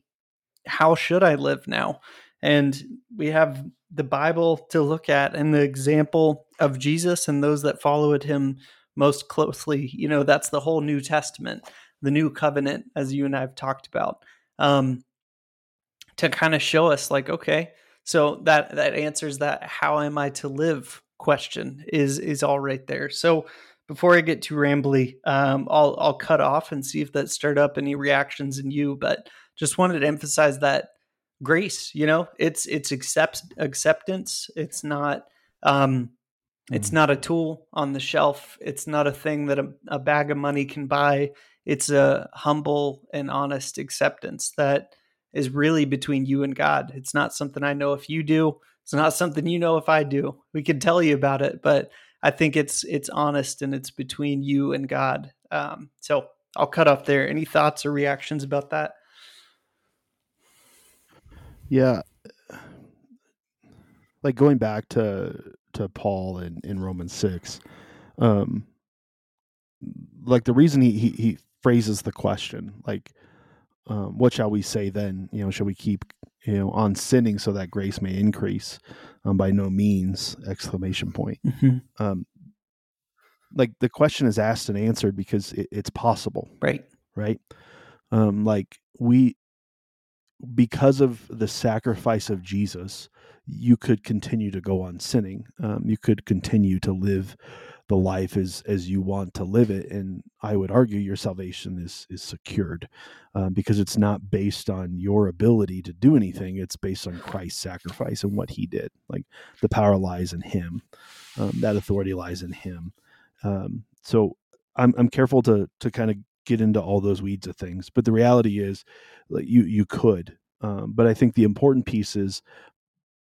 how should I live now? And we have the Bible to look at and the example of Jesus and those that followed him most closely. You know, that's the whole New Testament, the new covenant, as you and I have talked about, um, to kind of show us, like, okay, so that that answers that "How am I to live?" question is is all right there. So before I get too rambly, um, I'll I'll cut off and see if that stirred up any reactions in you. But just wanted to emphasize that grace you know it's it's accept acceptance it's not um it's mm-hmm. not a tool on the shelf it's not a thing that a, a, bag of money can buy it's a humble and honest acceptance that is really between you and God. It's not something I know if you do. It's not something you know if I do. We can tell you about it, but I think it's it's honest and it's between you and God. Um, so I'll cut off there. Any thoughts or reactions about that? Yeah, like going back to to Paul in in Romans six, um, like the reason he he, he phrases the question like, um, "What shall we say then? You know, shall we keep you know on sinning so that grace may increase?" Um, by no means! Exclamation point. Mm-hmm. Um, like the question is asked and answered because it, it's possible, Right. right? Um, like we because of the sacrifice of Jesus, you could continue to go on sinning. Um, you could continue to live the life as as you want to live it, and I would argue your salvation is is secured um, because it's not based on your ability to do anything. It's based on Christ's sacrifice and what He did. Like the power lies in Him, um, that authority lies in Him. Um, so I'm I'm careful to to kind of get into all those weeds of things, but the reality is, you you could. Um, but I think the important piece is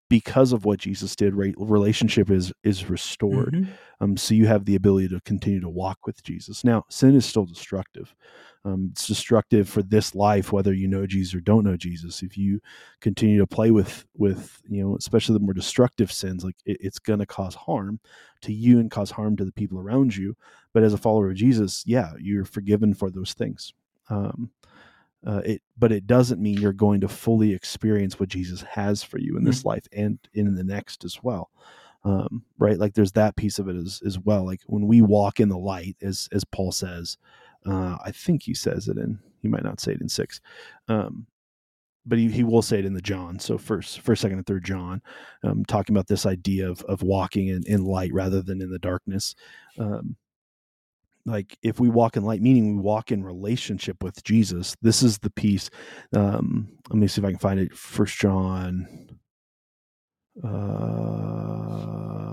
because of what Jesus did, right? Relationship is is restored. Mhm. Um, so you have the ability to continue to walk with Jesus. Now, sin is still destructive. Um, it's destructive for this life, whether you know Jesus or don't know Jesus. If you continue to play with with you know, especially the more destructive sins, like it, it's going to cause harm to you and cause harm to the people around you. But as a follower of Jesus, yeah, you're forgiven for those things. Um, uh, it, but it doesn't mean you're going to fully experience what Jesus has for you in this life and in the next as well. Um, right? Like there's that piece of it as as well. Like when we walk in the light, as as Paul says, uh, I think he says it in. He might not say it in six, um, but he, he will say it in the John. So first, first, second, and third John, um, talking about this idea of of walking in, in light rather than in the darkness. Um, like if we walk in light meaning we walk in relationship with jesus this is the piece um let me see if i can find it. First john uh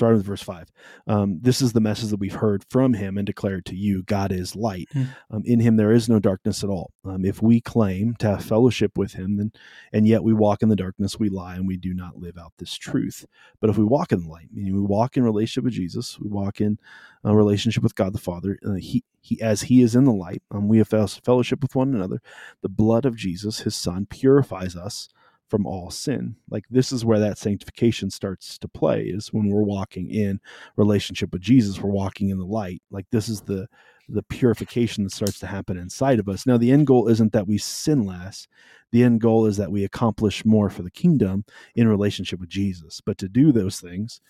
starting with verse 5 um, this is the message that we've heard from him and declared to you. God is light. Hmm. um, in him there is no darkness at all. Um, if we claim to have fellowship with him then and yet we walk in the darkness we lie and we do not live out this truth. But if we walk in the light meaning we walk in relationship with jesus we walk in a relationship with god the father uh, he, he as he is in the light um, we have fellowship with one another the blood of jesus his son purifies us from all sin. Like this is where that sanctification starts to play is when we're walking in relationship with jesus we're walking in the light. Like this is the the purification that starts to happen inside of us. Now the end goal isn't that we sin less. The end goal is that we accomplish more for the kingdom in relationship with jesus. But to do those things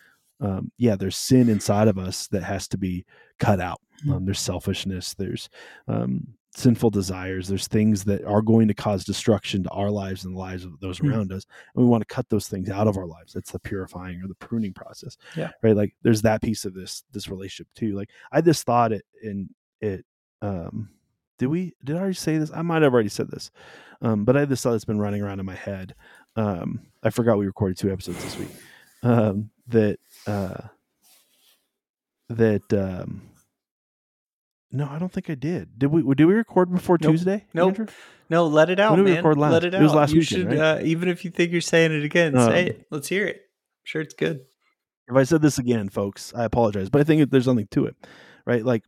um, yeah there's sin inside of us that has to be cut out. Mhm. um, there's selfishness there's um, sinful desires. There's things that are going to cause destruction to our lives and the lives of those Hmm. around us and we want to cut those things out of our lives. That's the purifying or the pruning process Yeah. right? Like there's that piece of this this relationship too. Like i just thought it in it um did we did i already say this? I might have already said this um but i had this thought that's been running around in my head. Um i forgot we recorded two episodes this week. Um that uh that um no i don't think i did did we did we record before Nope. tuesday Nope. No, let it out, did we man. record last? Let it out. It was last you weekend, should, right? uh, even if you think you're saying it again, Um, say it. Let's hear it. I'm sure it's good. if I said this again, folks, I apologize, but I think there's something to it, right? Like,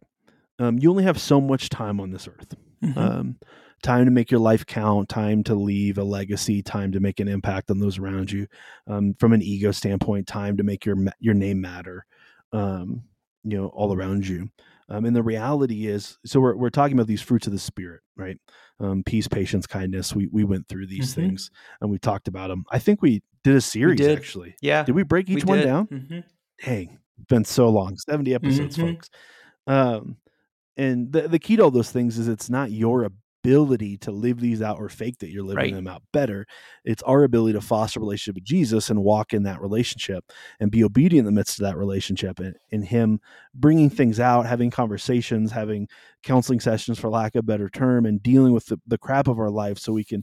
um, you only have so much time on this earth. Mhm. Um, time to make your life count, time to leave a legacy, time to make an impact on those around you. Um, from an ego standpoint, time to make your your name matter. Um, you know, all around you. Um, and the reality is, so we're we're talking about these fruits of the spirit, right? Um, peace, patience, kindness. We we went through these Mhm. things and we talked about them. I think we did a series did. actually. yeah. Did we break each we one did. down? Mhm. dang, been so long. 70 episodes, Mhm. folks. Um, and the, the key to all those things is it's not your ability to live these out or fake that you're living Right. them out better. It's our ability to foster a relationship with Jesus and walk in that relationship and be obedient in the midst of that relationship and in Him bringing things out, having conversations, having counseling sessions, for lack of a better term, and dealing with the, the crap of our life so we can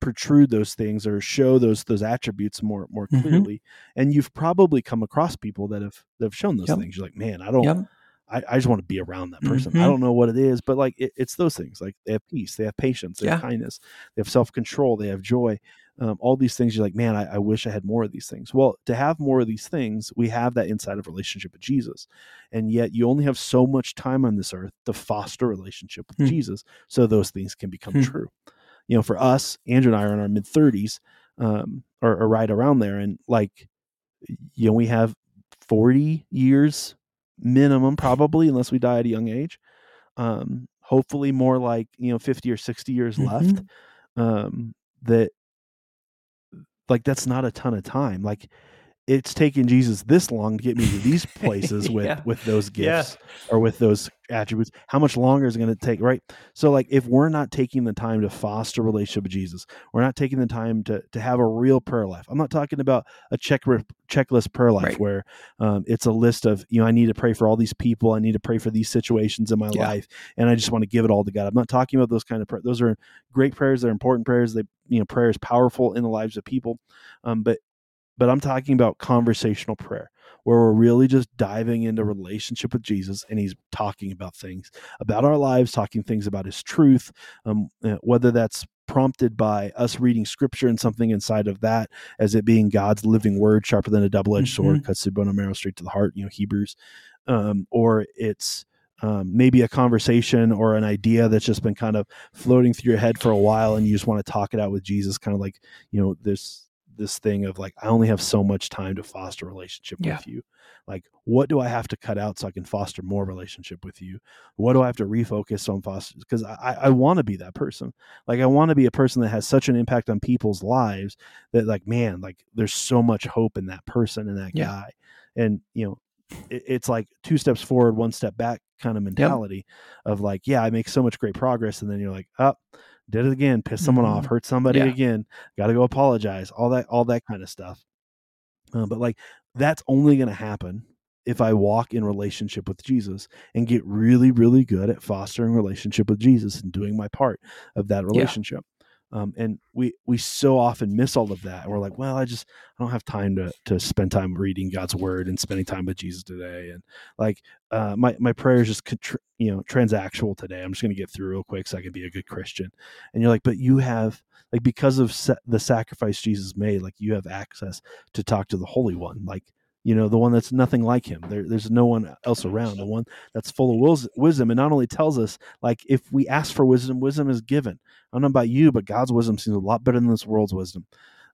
protrude those things or show those those attributes more more Mhm. clearly and you've probably come across people that have that have shown those Yep. things you're like man i don't Yep. I, I just want to be around that person. Mhm. I don't know what it is, but like it, it's those things. Like they have peace, they have patience, they have kindness, they have self control, they have joy. Um, all these things, you're like, man, I, I wish I had more of these things. Well, to have more of these things, we have that inside of relationship with Jesus, and yet you only have so much time on this earth to foster a relationship with Hmm. Jesus, so those things can become Hmm. true. You know, for us, Andrew and I are in our mid thirties, um, or, or right around there, and like, you know, we have forty years minimum probably unless we die at a young age um hopefully more like you know 50 or 60 years left Mhm. um that like that's not a ton of time like it's taken jesus this long to get me to these places with Yeah. with those Yeah. gifts or with those attributes how much longer is it going to take right so like if we're not taking the time to foster relationship with jesus we're not taking the time to to have a real prayer life i'm not talking about a check checklist prayer life Right. where um, it's a list of you know i need to pray for all these people i need to pray for these situations in my Yeah. life and i just want to give it all to god i'm not talking about those kind of prayers those are great prayers they're important prayers they you know prayer is powerful in the lives of people um, but but i'm talking about conversational prayer where we're really just diving into relationship with jesus and he's talking about things about our lives talking things about his truth um, uh, whether that's prompted by us reading scripture and something inside of that as it being god's living word sharper than a double-edged sword cuts through bone and marrow straight to the heart you know hebrews um, or it's um, maybe a conversation or an idea that's just been kind of floating through your head for a while and you just want to talk it out with jesus kind of like you know this this thing of like i only have so much time to foster a relationship Yeah. with you. Like what do i have to cut out so i can foster more relationship with you? What do i have to refocus on foster because i i want to be that person. Like i want to be a person that has such an impact on people's lives that like man like there's so much hope in that person and that Yeah. guy. And you know it, it's like two steps forward one step back kind of mentality of like yeah i make so much great progress and then you're like up did it again pissed someone off Mhm. hurt somebody Yeah. again got to go apologize all that all that kind of stuff uh, but like that's only going to happen if i walk in relationship with jesus and get really really good at fostering relationship with jesus and doing my part of that relationship um, and we we so often miss all of that and we're like well i just i don't have time to to spend time reading god's word and spending time with jesus today and like uh, my my prayer is just you know transactional today. I'm just going to get through real quick so i can be a good christian. And you're like but you have like because of sa- the sacrifice jesus made like you have access to talk to the holy one. Like you know the one that's nothing like him there, there's no one else around the one that's full of wisdom and not only tells us like if we ask for wisdom wisdom is given I don't know about you, but God's wisdom seems a lot better than this world's wisdom.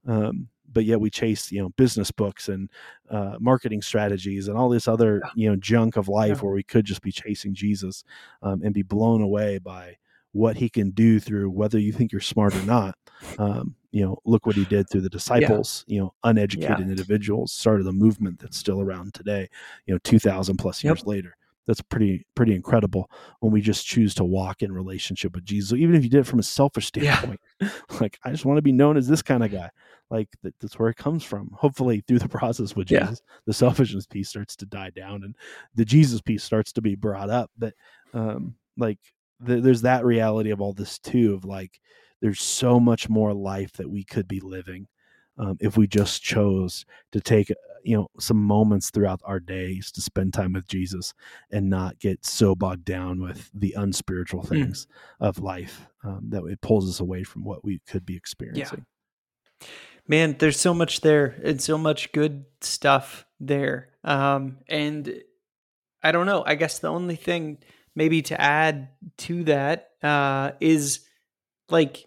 Um, but yet we chase, you know, business books and uh, marketing strategies and all this other, you know, junk of life Yeah. where we could just be chasing Jesus um, and be blown away by what he can do through whether you think you're smart or not. Um, you know, look what he did through the disciples. You know, uneducated individuals started a movement that's still around today. You know, two thousand plus Yep. years later. That's pretty pretty incredible when we just choose to walk in relationship with Jesus. Even if you did it from a selfish Yeah. standpoint, like I just want to be known as this kind of guy. Like that, that's where it comes from. Hopefully, through the process with Yeah. Jesus, the selfishness piece starts to die down, and the Jesus piece starts to be brought up. But um, like th- there's that reality of all this too. Of like there's so much more life that we could be living um, if we just chose to take uh, you know some moments throughout our days to spend time with Jesus and not get so bogged down with the unspiritual Hmm. things of life um, that it pulls us away from what we could be experiencing. yeah. man there's so much there and so much good stuff there um and i don't know i guess the only thing maybe to add to that uh is like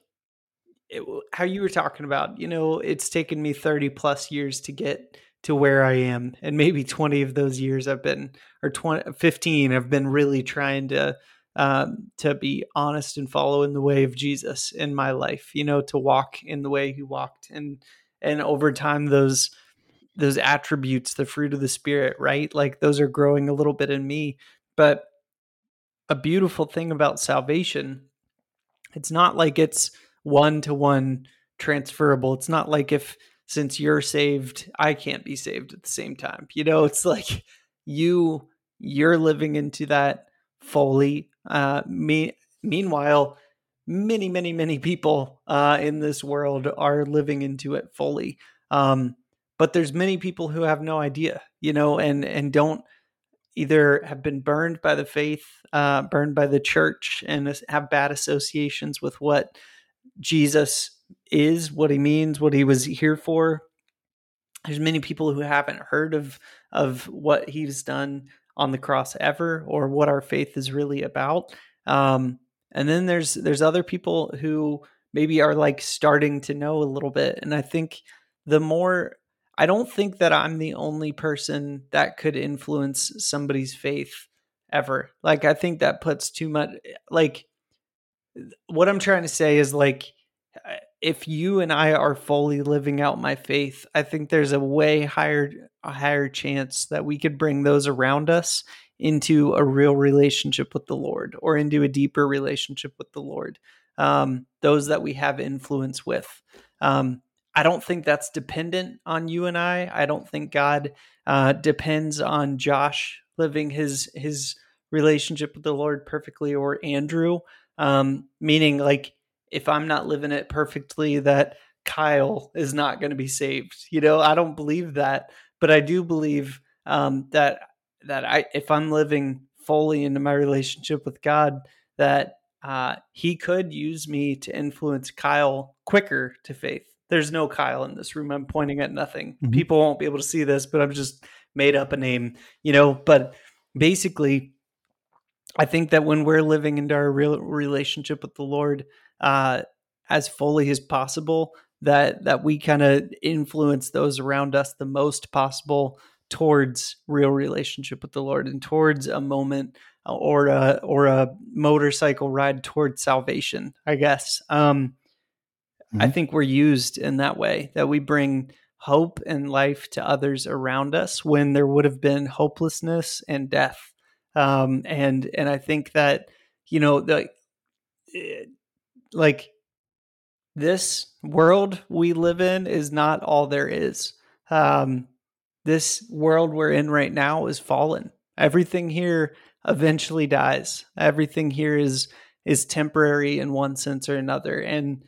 it, how you were talking about you know it's taken me 30 plus years to get to where i am and maybe 20 of those years i've been or 20 15 i've been really trying to um, to be honest and follow in the way of jesus in my life you know to walk in the way he walked and and over time those those attributes the fruit of the spirit right? Like those are growing a little bit in me but a beautiful thing about salvation it's not like it's one to one transferable. It's not like if since you're saved i can't be saved at the same time you know? It's like you you're living into that fully uh me meanwhile many many many people uh in this world are living into it fully. Um but there's many people who have no idea you know and and don't either have been burned by the faith, uh, burned by the church, and have bad associations with what Jesus is, what he means, what he was here for. There's many people who haven't heard of of what he's done on the cross ever, or what our faith is really about. Um, and then there's there's other people who maybe are like starting to know a little bit. And I think the more I don't think that I'm the only person that could influence somebody's faith ever. Like I think that puts too much like what I'm trying to say is like if you and I are fully living out my faith, I think there's a way higher a higher chance that we could bring those around us into a real relationship with the Lord or into a deeper relationship with the Lord. Um, those that we have influence with. Um, I don't think that's dependent on you and I. I don't think God uh, depends on Josh living his his relationship with the Lord perfectly or Andrew. Um, meaning, like, if I'm not living it perfectly, that Kyle is not going to be saved. You know, I don't believe that, but I do believe um, that that I, if I'm living fully into my relationship with God, that uh, He could use me to influence Kyle quicker to faith there's no Kyle in this room. I'm pointing at nothing. Mm-hmm. People won't be able to see this, but I've just made up a name, you know. But basically, I think that when we're living into our real relationship with the Lord uh, as fully as possible, that that we kind of influence those around us the most possible towards real relationship with the Lord and towards a moment uh, or a or a motorcycle ride towards salvation. I guess. Um, Mm-hmm. I think we're used in that way that we bring hope and life to others around us when there would have been hopelessness and death. Um, and and I think that you know the eh, like this world we live in is not all there is. Um, this world we're in right now is fallen. Everything here eventually dies. Everything here is is temporary in one sense or another, and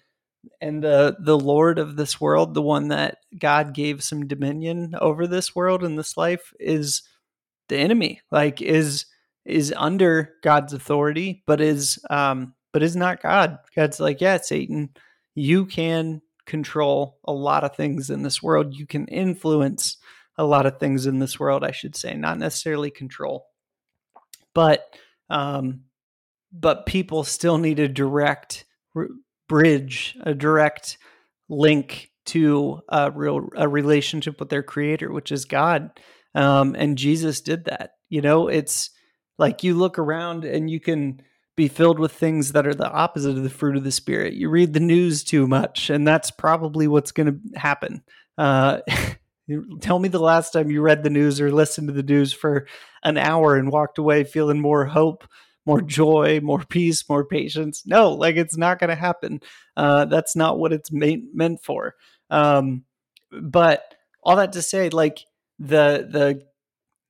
and the the lord of this world the one that god gave some dominion over this world and this life is the enemy like is is under god's authority but is um but is not god. God's like yeah satan you can control a lot of things in this world. You can influence a lot of things in this world i should say not necessarily control. But um but people still need a direct bridge, a direct link to a real a relationship with their creator, which is God. Um, and Jesus did that. You know, it's like you look around and you can be filled with things that are the opposite of the fruit of the spirit. You read the news too much, and that's probably what's going to happen. Uh, tell me the last time you read the news or listened to the news for an hour and walked away feeling more hope more joy, more peace, more patience. No, like it's not going to happen. Uh, that's not what it's made, meant for. Um, but all that to say, like the the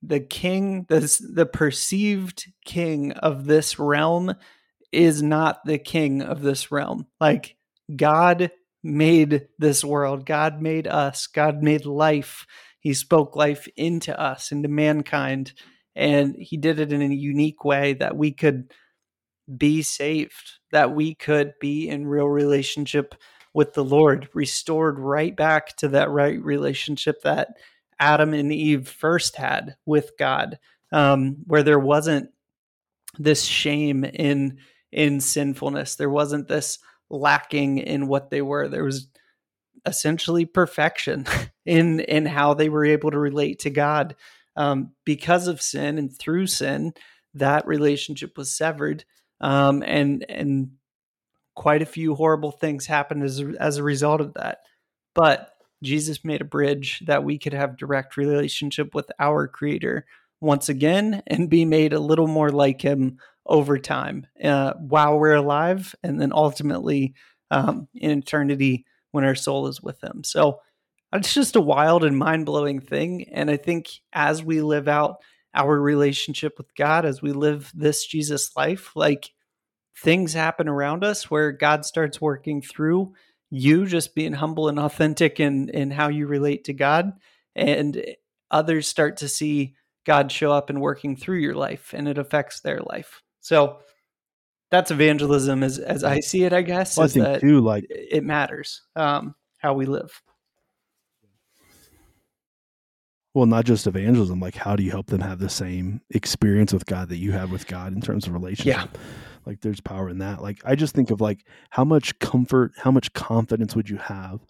the king, the the perceived king of this realm is not the king of this realm. Like God made this world. God made us. God made life. He spoke life into us, into mankind and he did it in a unique way that we could be saved that we could be in real relationship with the lord restored right back to that right relationship that adam and eve first had with god um, where there wasn't this shame in in sinfulness. There wasn't this lacking in what they were. There was essentially perfection in in how they were able to relate to god um, because of sin and through sin, that relationship was severed, um, and and quite a few horrible things happened as a, as a result of that. But Jesus made a bridge that we could have direct relationship with our Creator once again and be made a little more like Him over time uh, while we're alive, and then ultimately um, in eternity when our soul is with Him. So it's just a wild and mind blowing thing. And I think as we live out our relationship with God, as we live this Jesus life, like things happen around us where God starts working through you just being humble and authentic in, in how you relate to God. And others start to see God show up and working through your life and it affects their life. So that's evangelism as as I see it, I guess. Well, I think too, like it matters um, how we live. Well, not just evangelism, like how do you help them have the same experience with God that you have with God in terms of relationship? Yeah. Like there's power in that. Like I just think of like how much comfort, how much confidence would you have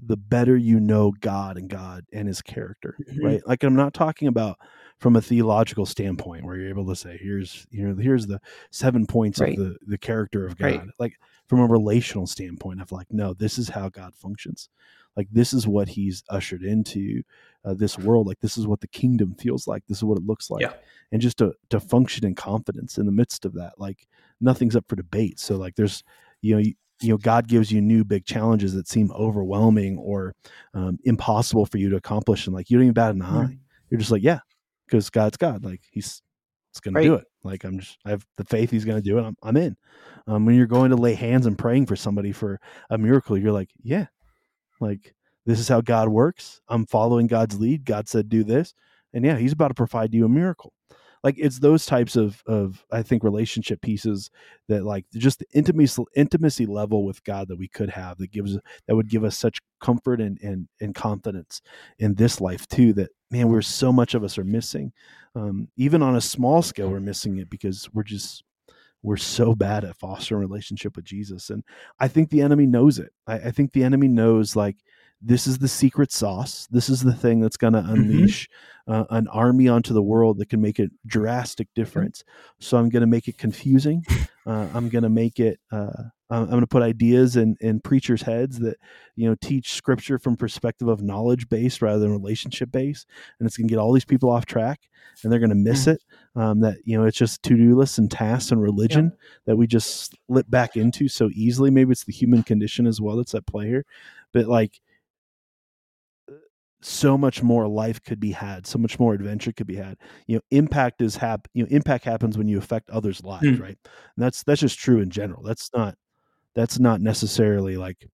the better you know God and God and his character, mm-hmm. right? Like I'm not talking about from a theological standpoint where you're able to say here's you know here's the seven points right. of the the character of God. Right. Like from a relational standpoint of like no, this is how God functions. Like this is what he's ushered into uh, this world. Like this is what the kingdom feels like. This is what it looks like. Yeah. And just to to function in confidence in the midst of that, like nothing's up for debate. So like there's you know you, you know God gives you new big challenges that seem overwhelming or um, impossible for you to accomplish, and like you don't even bat an mm-hmm. eye. You're just like yeah, because God's God. Like He's it's going right. to do it. Like I'm just I have the faith He's going to do it. I'm I'm in. Um, when you're going to lay hands and praying for somebody for a miracle, you're like yeah, like this is how God works. I'm following God's lead. God said do this, and yeah, He's about to provide you a miracle. Like it's those types of of i think relationship pieces that like just the intimacy intimacy level with god that we could have that gives that would give us such comfort and and, and confidence in this life too that man we're so much of us are missing. Um, even on a small scale we're missing it because we're just we're so bad at fostering relationship with jesus. And i think the enemy knows it. I, I think the enemy knows like this is the secret sauce. This is the thing that's going to mm-hmm. unleash mm-hmm. uh, an army onto the world that can make a drastic difference. So I'm going to make it confusing. Uh, I'm going to make it. Uh, I'm going to put ideas in in preachers' heads that you know teach scripture from perspective of knowledge based rather than relationship based, and it's going to get all these people off track, and they're going to miss mm-hmm. it. Um, that you know it's just to do lists and tasks and religion yeah. that we just slip back into so easily. Maybe it's the human condition as well that's at play here, but like so much more life could be had so much more adventure could be had. You know impact is hap you know impact happens when you affect others lives mm. right? And that's that's just true in general. That's not that's not necessarily like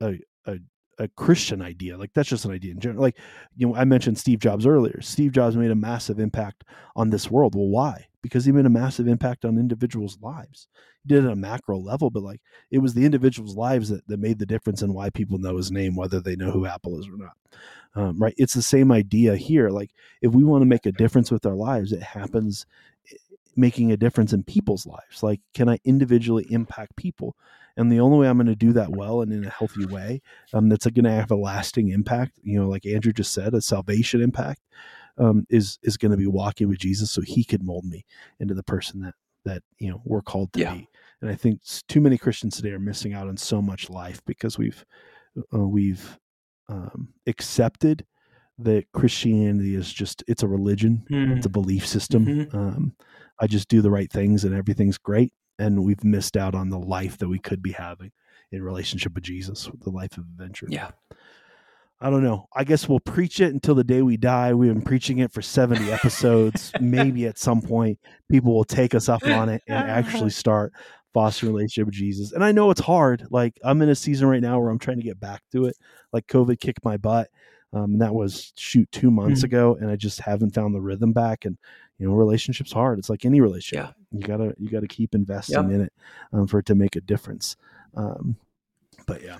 a, a a christian idea like that's just an idea in general like you know i mentioned steve jobs earlier steve jobs made a massive impact on this world. Well why? Because he made a massive impact on individuals lives. He did it at a macro level but like it was the individuals lives that, that made the difference in why people know his name whether they know who apple is or not. Um, right? It's the same idea here. Like if we want to make a difference with our lives it happens making a difference in people's lives like can i individually impact people and the only way i'm going to do that well and in a healthy way um, that's going to have a lasting impact you know like andrew just said a salvation impact um, is is going to be walking with jesus so he could mold me into the person that that you know we're called to yeah. be and i think too many christians today are missing out on so much life because we've uh, we've um, accepted that Christianity is just it's a religion, mm. it's a belief system. Mm-hmm. Um, I just do the right things and everything's great, and we've missed out on the life that we could be having in relationship with Jesus, the life of adventure. Yeah. I don't know. I guess we'll preach it until the day we die. We've been preaching it for 70 episodes. Maybe at some point people will take us up on it and actually start fostering relationship with Jesus. And I know it's hard. Like I'm in a season right now where I'm trying to get back to it. Like COVID kicked my butt. Um, and that was shoot two months mm-hmm. ago, and I just haven't found the rhythm back. And you know, relationships hard. It's like any relationship. Yeah. You gotta you gotta keep investing in it um, for it to make a difference. Um, but yeah,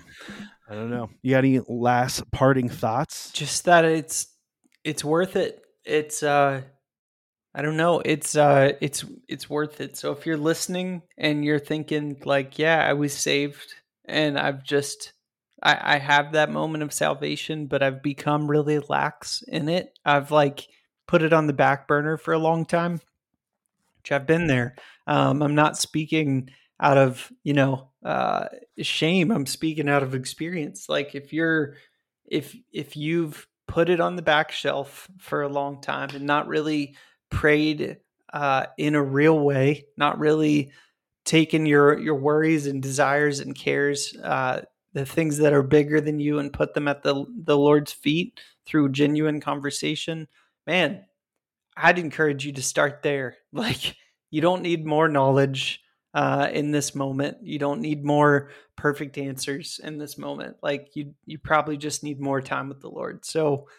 I don't know. You got any last parting thoughts? Just that it's it's worth it. It's uh I don't know. It's uh it's it's worth it. So if you're listening and you're thinking like, yeah, I was saved and I've just I, I have that moment of salvation, but I've become really lax in it. I've like put it on the back burner for a long time. Which I've been there. Um, I'm not speaking out of, you know, uh shame. I'm speaking out of experience. Like if you're if if you've put it on the back shelf for a long time and not really prayed uh, in a real way, not really taken your your worries and desires and cares, uh, the things that are bigger than you, and put them at the the Lord's feet through genuine conversation. Man, I'd encourage you to start there. Like you don't need more knowledge uh, in this moment. You don't need more perfect answers in this moment. Like you, you probably just need more time with the Lord. So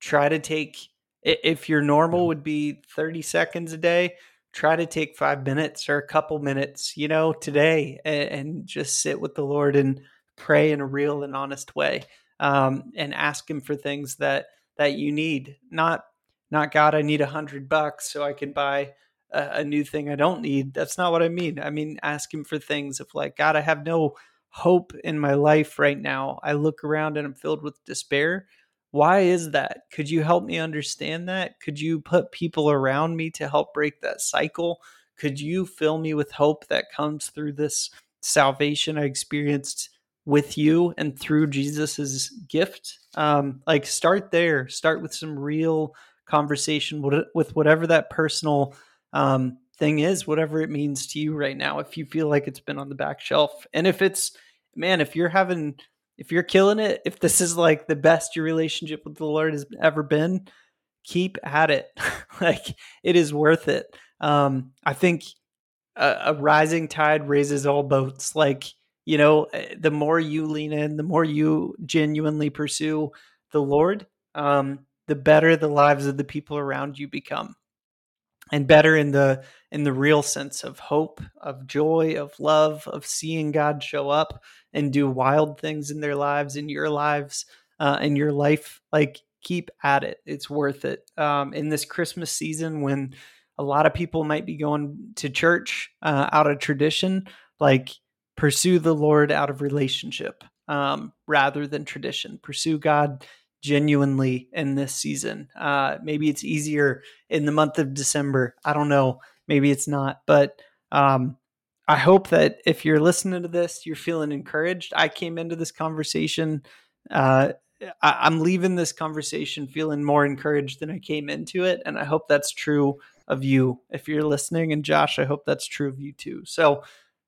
try to take if your normal would be 30 seconds a day, try to take five minutes or a couple minutes, you know, today and, and just sit with the Lord and pray in a real and honest way. Um, and ask him for things that that you need. Not not God, I need a hundred bucks so I can buy a, a new thing I don't need. That's not what I mean. I mean ask him for things of like, God, I have no hope in my life right now. I look around and I'm filled with despair. Why is that? Could you help me understand that? Could you put people around me to help break that cycle? Could you fill me with hope that comes through this salvation I experienced with you and through Jesus's gift? Um, like, start there. Start with some real conversation with whatever that personal um, thing is, whatever it means to you right now. If you feel like it's been on the back shelf, and if it's man, if you're having if you're killing it, if this is like the best your relationship with the Lord has ever been, keep at it. like it is worth it. Um, I think a, a, rising tide raises all boats. Like, you know, eh, the more you lean in, the more you genuinely pursue the Lord, um, the better the lives of the people around you become. And better in the in the real sense of hope, of joy, of love, of seeing God show up and do wild things in their lives, in your lives, uh, in your life, like keep at it. It's worth it. Um, in this Christmas season, when a lot of people might be going to church uh, out of tradition, like pursue the Lord out of relationship um, rather than tradition. Pursue God genuinely in this season. Uh, maybe it's easier in the month of December. I don't know. Maybe it's not, but um, I hope that if you're listening to this, you're feeling encouraged. I came into this conversation. Uh, I, am leaving this conversation feeling more encouraged than I came into it. And I hope that's true of you if you're listening. And Josh, I hope that's true of you too. So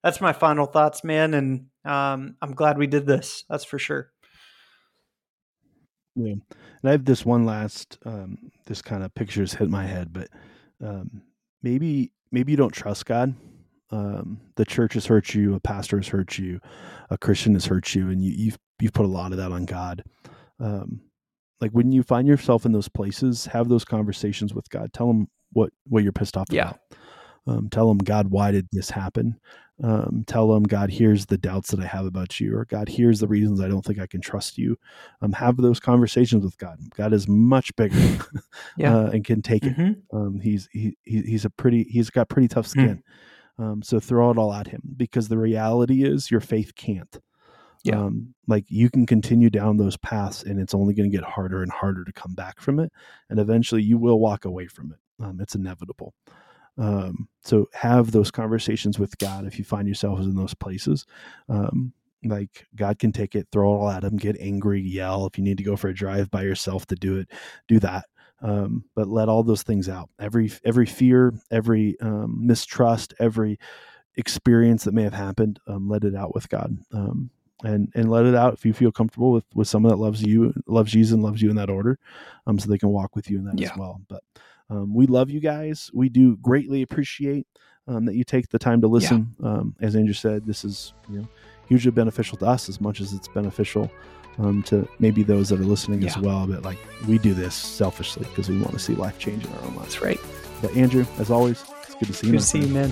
that's my final thoughts, man. And um, I'm glad we did this. That's for sure. Yeah. And I have this one last, um, this kind of pictures hit my head, but um, maybe, maybe you don't trust God um, the church has hurt you, a pastor has hurt you, a Christian has hurt you, and you, you've you've put a lot of that on God. Um, like when you find yourself in those places, have those conversations with God. Tell him what what you're pissed off yeah. about. Um, tell him, God, why did this happen? Um, tell them, God, here's the doubts that I have about you, or God, here's the reasons I don't think I can trust you. Um, have those conversations with God. God is much bigger, yeah. uh, and can take mm-hmm. it. Um, he's he, he's a pretty he's got pretty tough hmm. skin. Mm. Um, so throw it all at him because the reality is your faith can't. Yeah. Um, like you can continue down those paths and it's only going to get harder and harder to come back from it. And eventually you will walk away from it. Um, it's inevitable. Um, so have those conversations with God if you find yourselves in those places. Um, like God can take it, throw it all at him, get angry, yell. If you need to go for a drive by yourself to do it, do that um, but let all those things out every every fear every um, mistrust every experience that may have happened um, let it out with god um, and and let it out if you feel comfortable with with someone that loves you loves jesus and loves you in that order um, so they can walk with you in that yeah. as well but um, we love you guys we do greatly appreciate that you take the time to listen yeah. as andrew said this is you know hugely beneficial to us as much as it's beneficial um, to maybe those that are listening yeah. as well. But like we do this selfishly because we want to see life change in our own lives. That's right. But Andrew, as always, it's good to see you. Good to see you, man.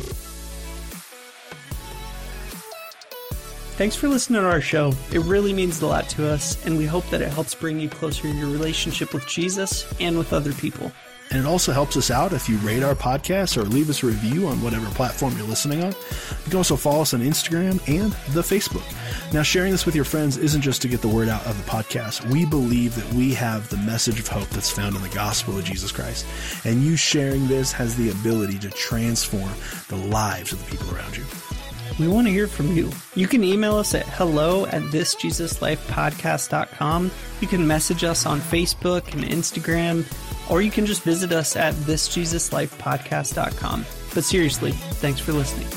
Thanks for listening to our show. It really means a lot to us, and we hope that it helps bring you closer in your relationship with Jesus and with other people. And it also helps us out if you rate our podcast or leave us a review on whatever platform you're listening on. You can also follow us on Instagram and the Facebook. Now, sharing this with your friends isn't just to get the word out of the podcast. We believe that we have the message of hope that's found in the gospel of Jesus Christ. And you sharing this has the ability to transform the lives of the people around you. We want to hear from you. You can email us at hello at thisjesuslifepodcast.com. You can message us on Facebook and Instagram, or you can just visit us at thisjesuslifepodcast.com. But seriously, thanks for listening.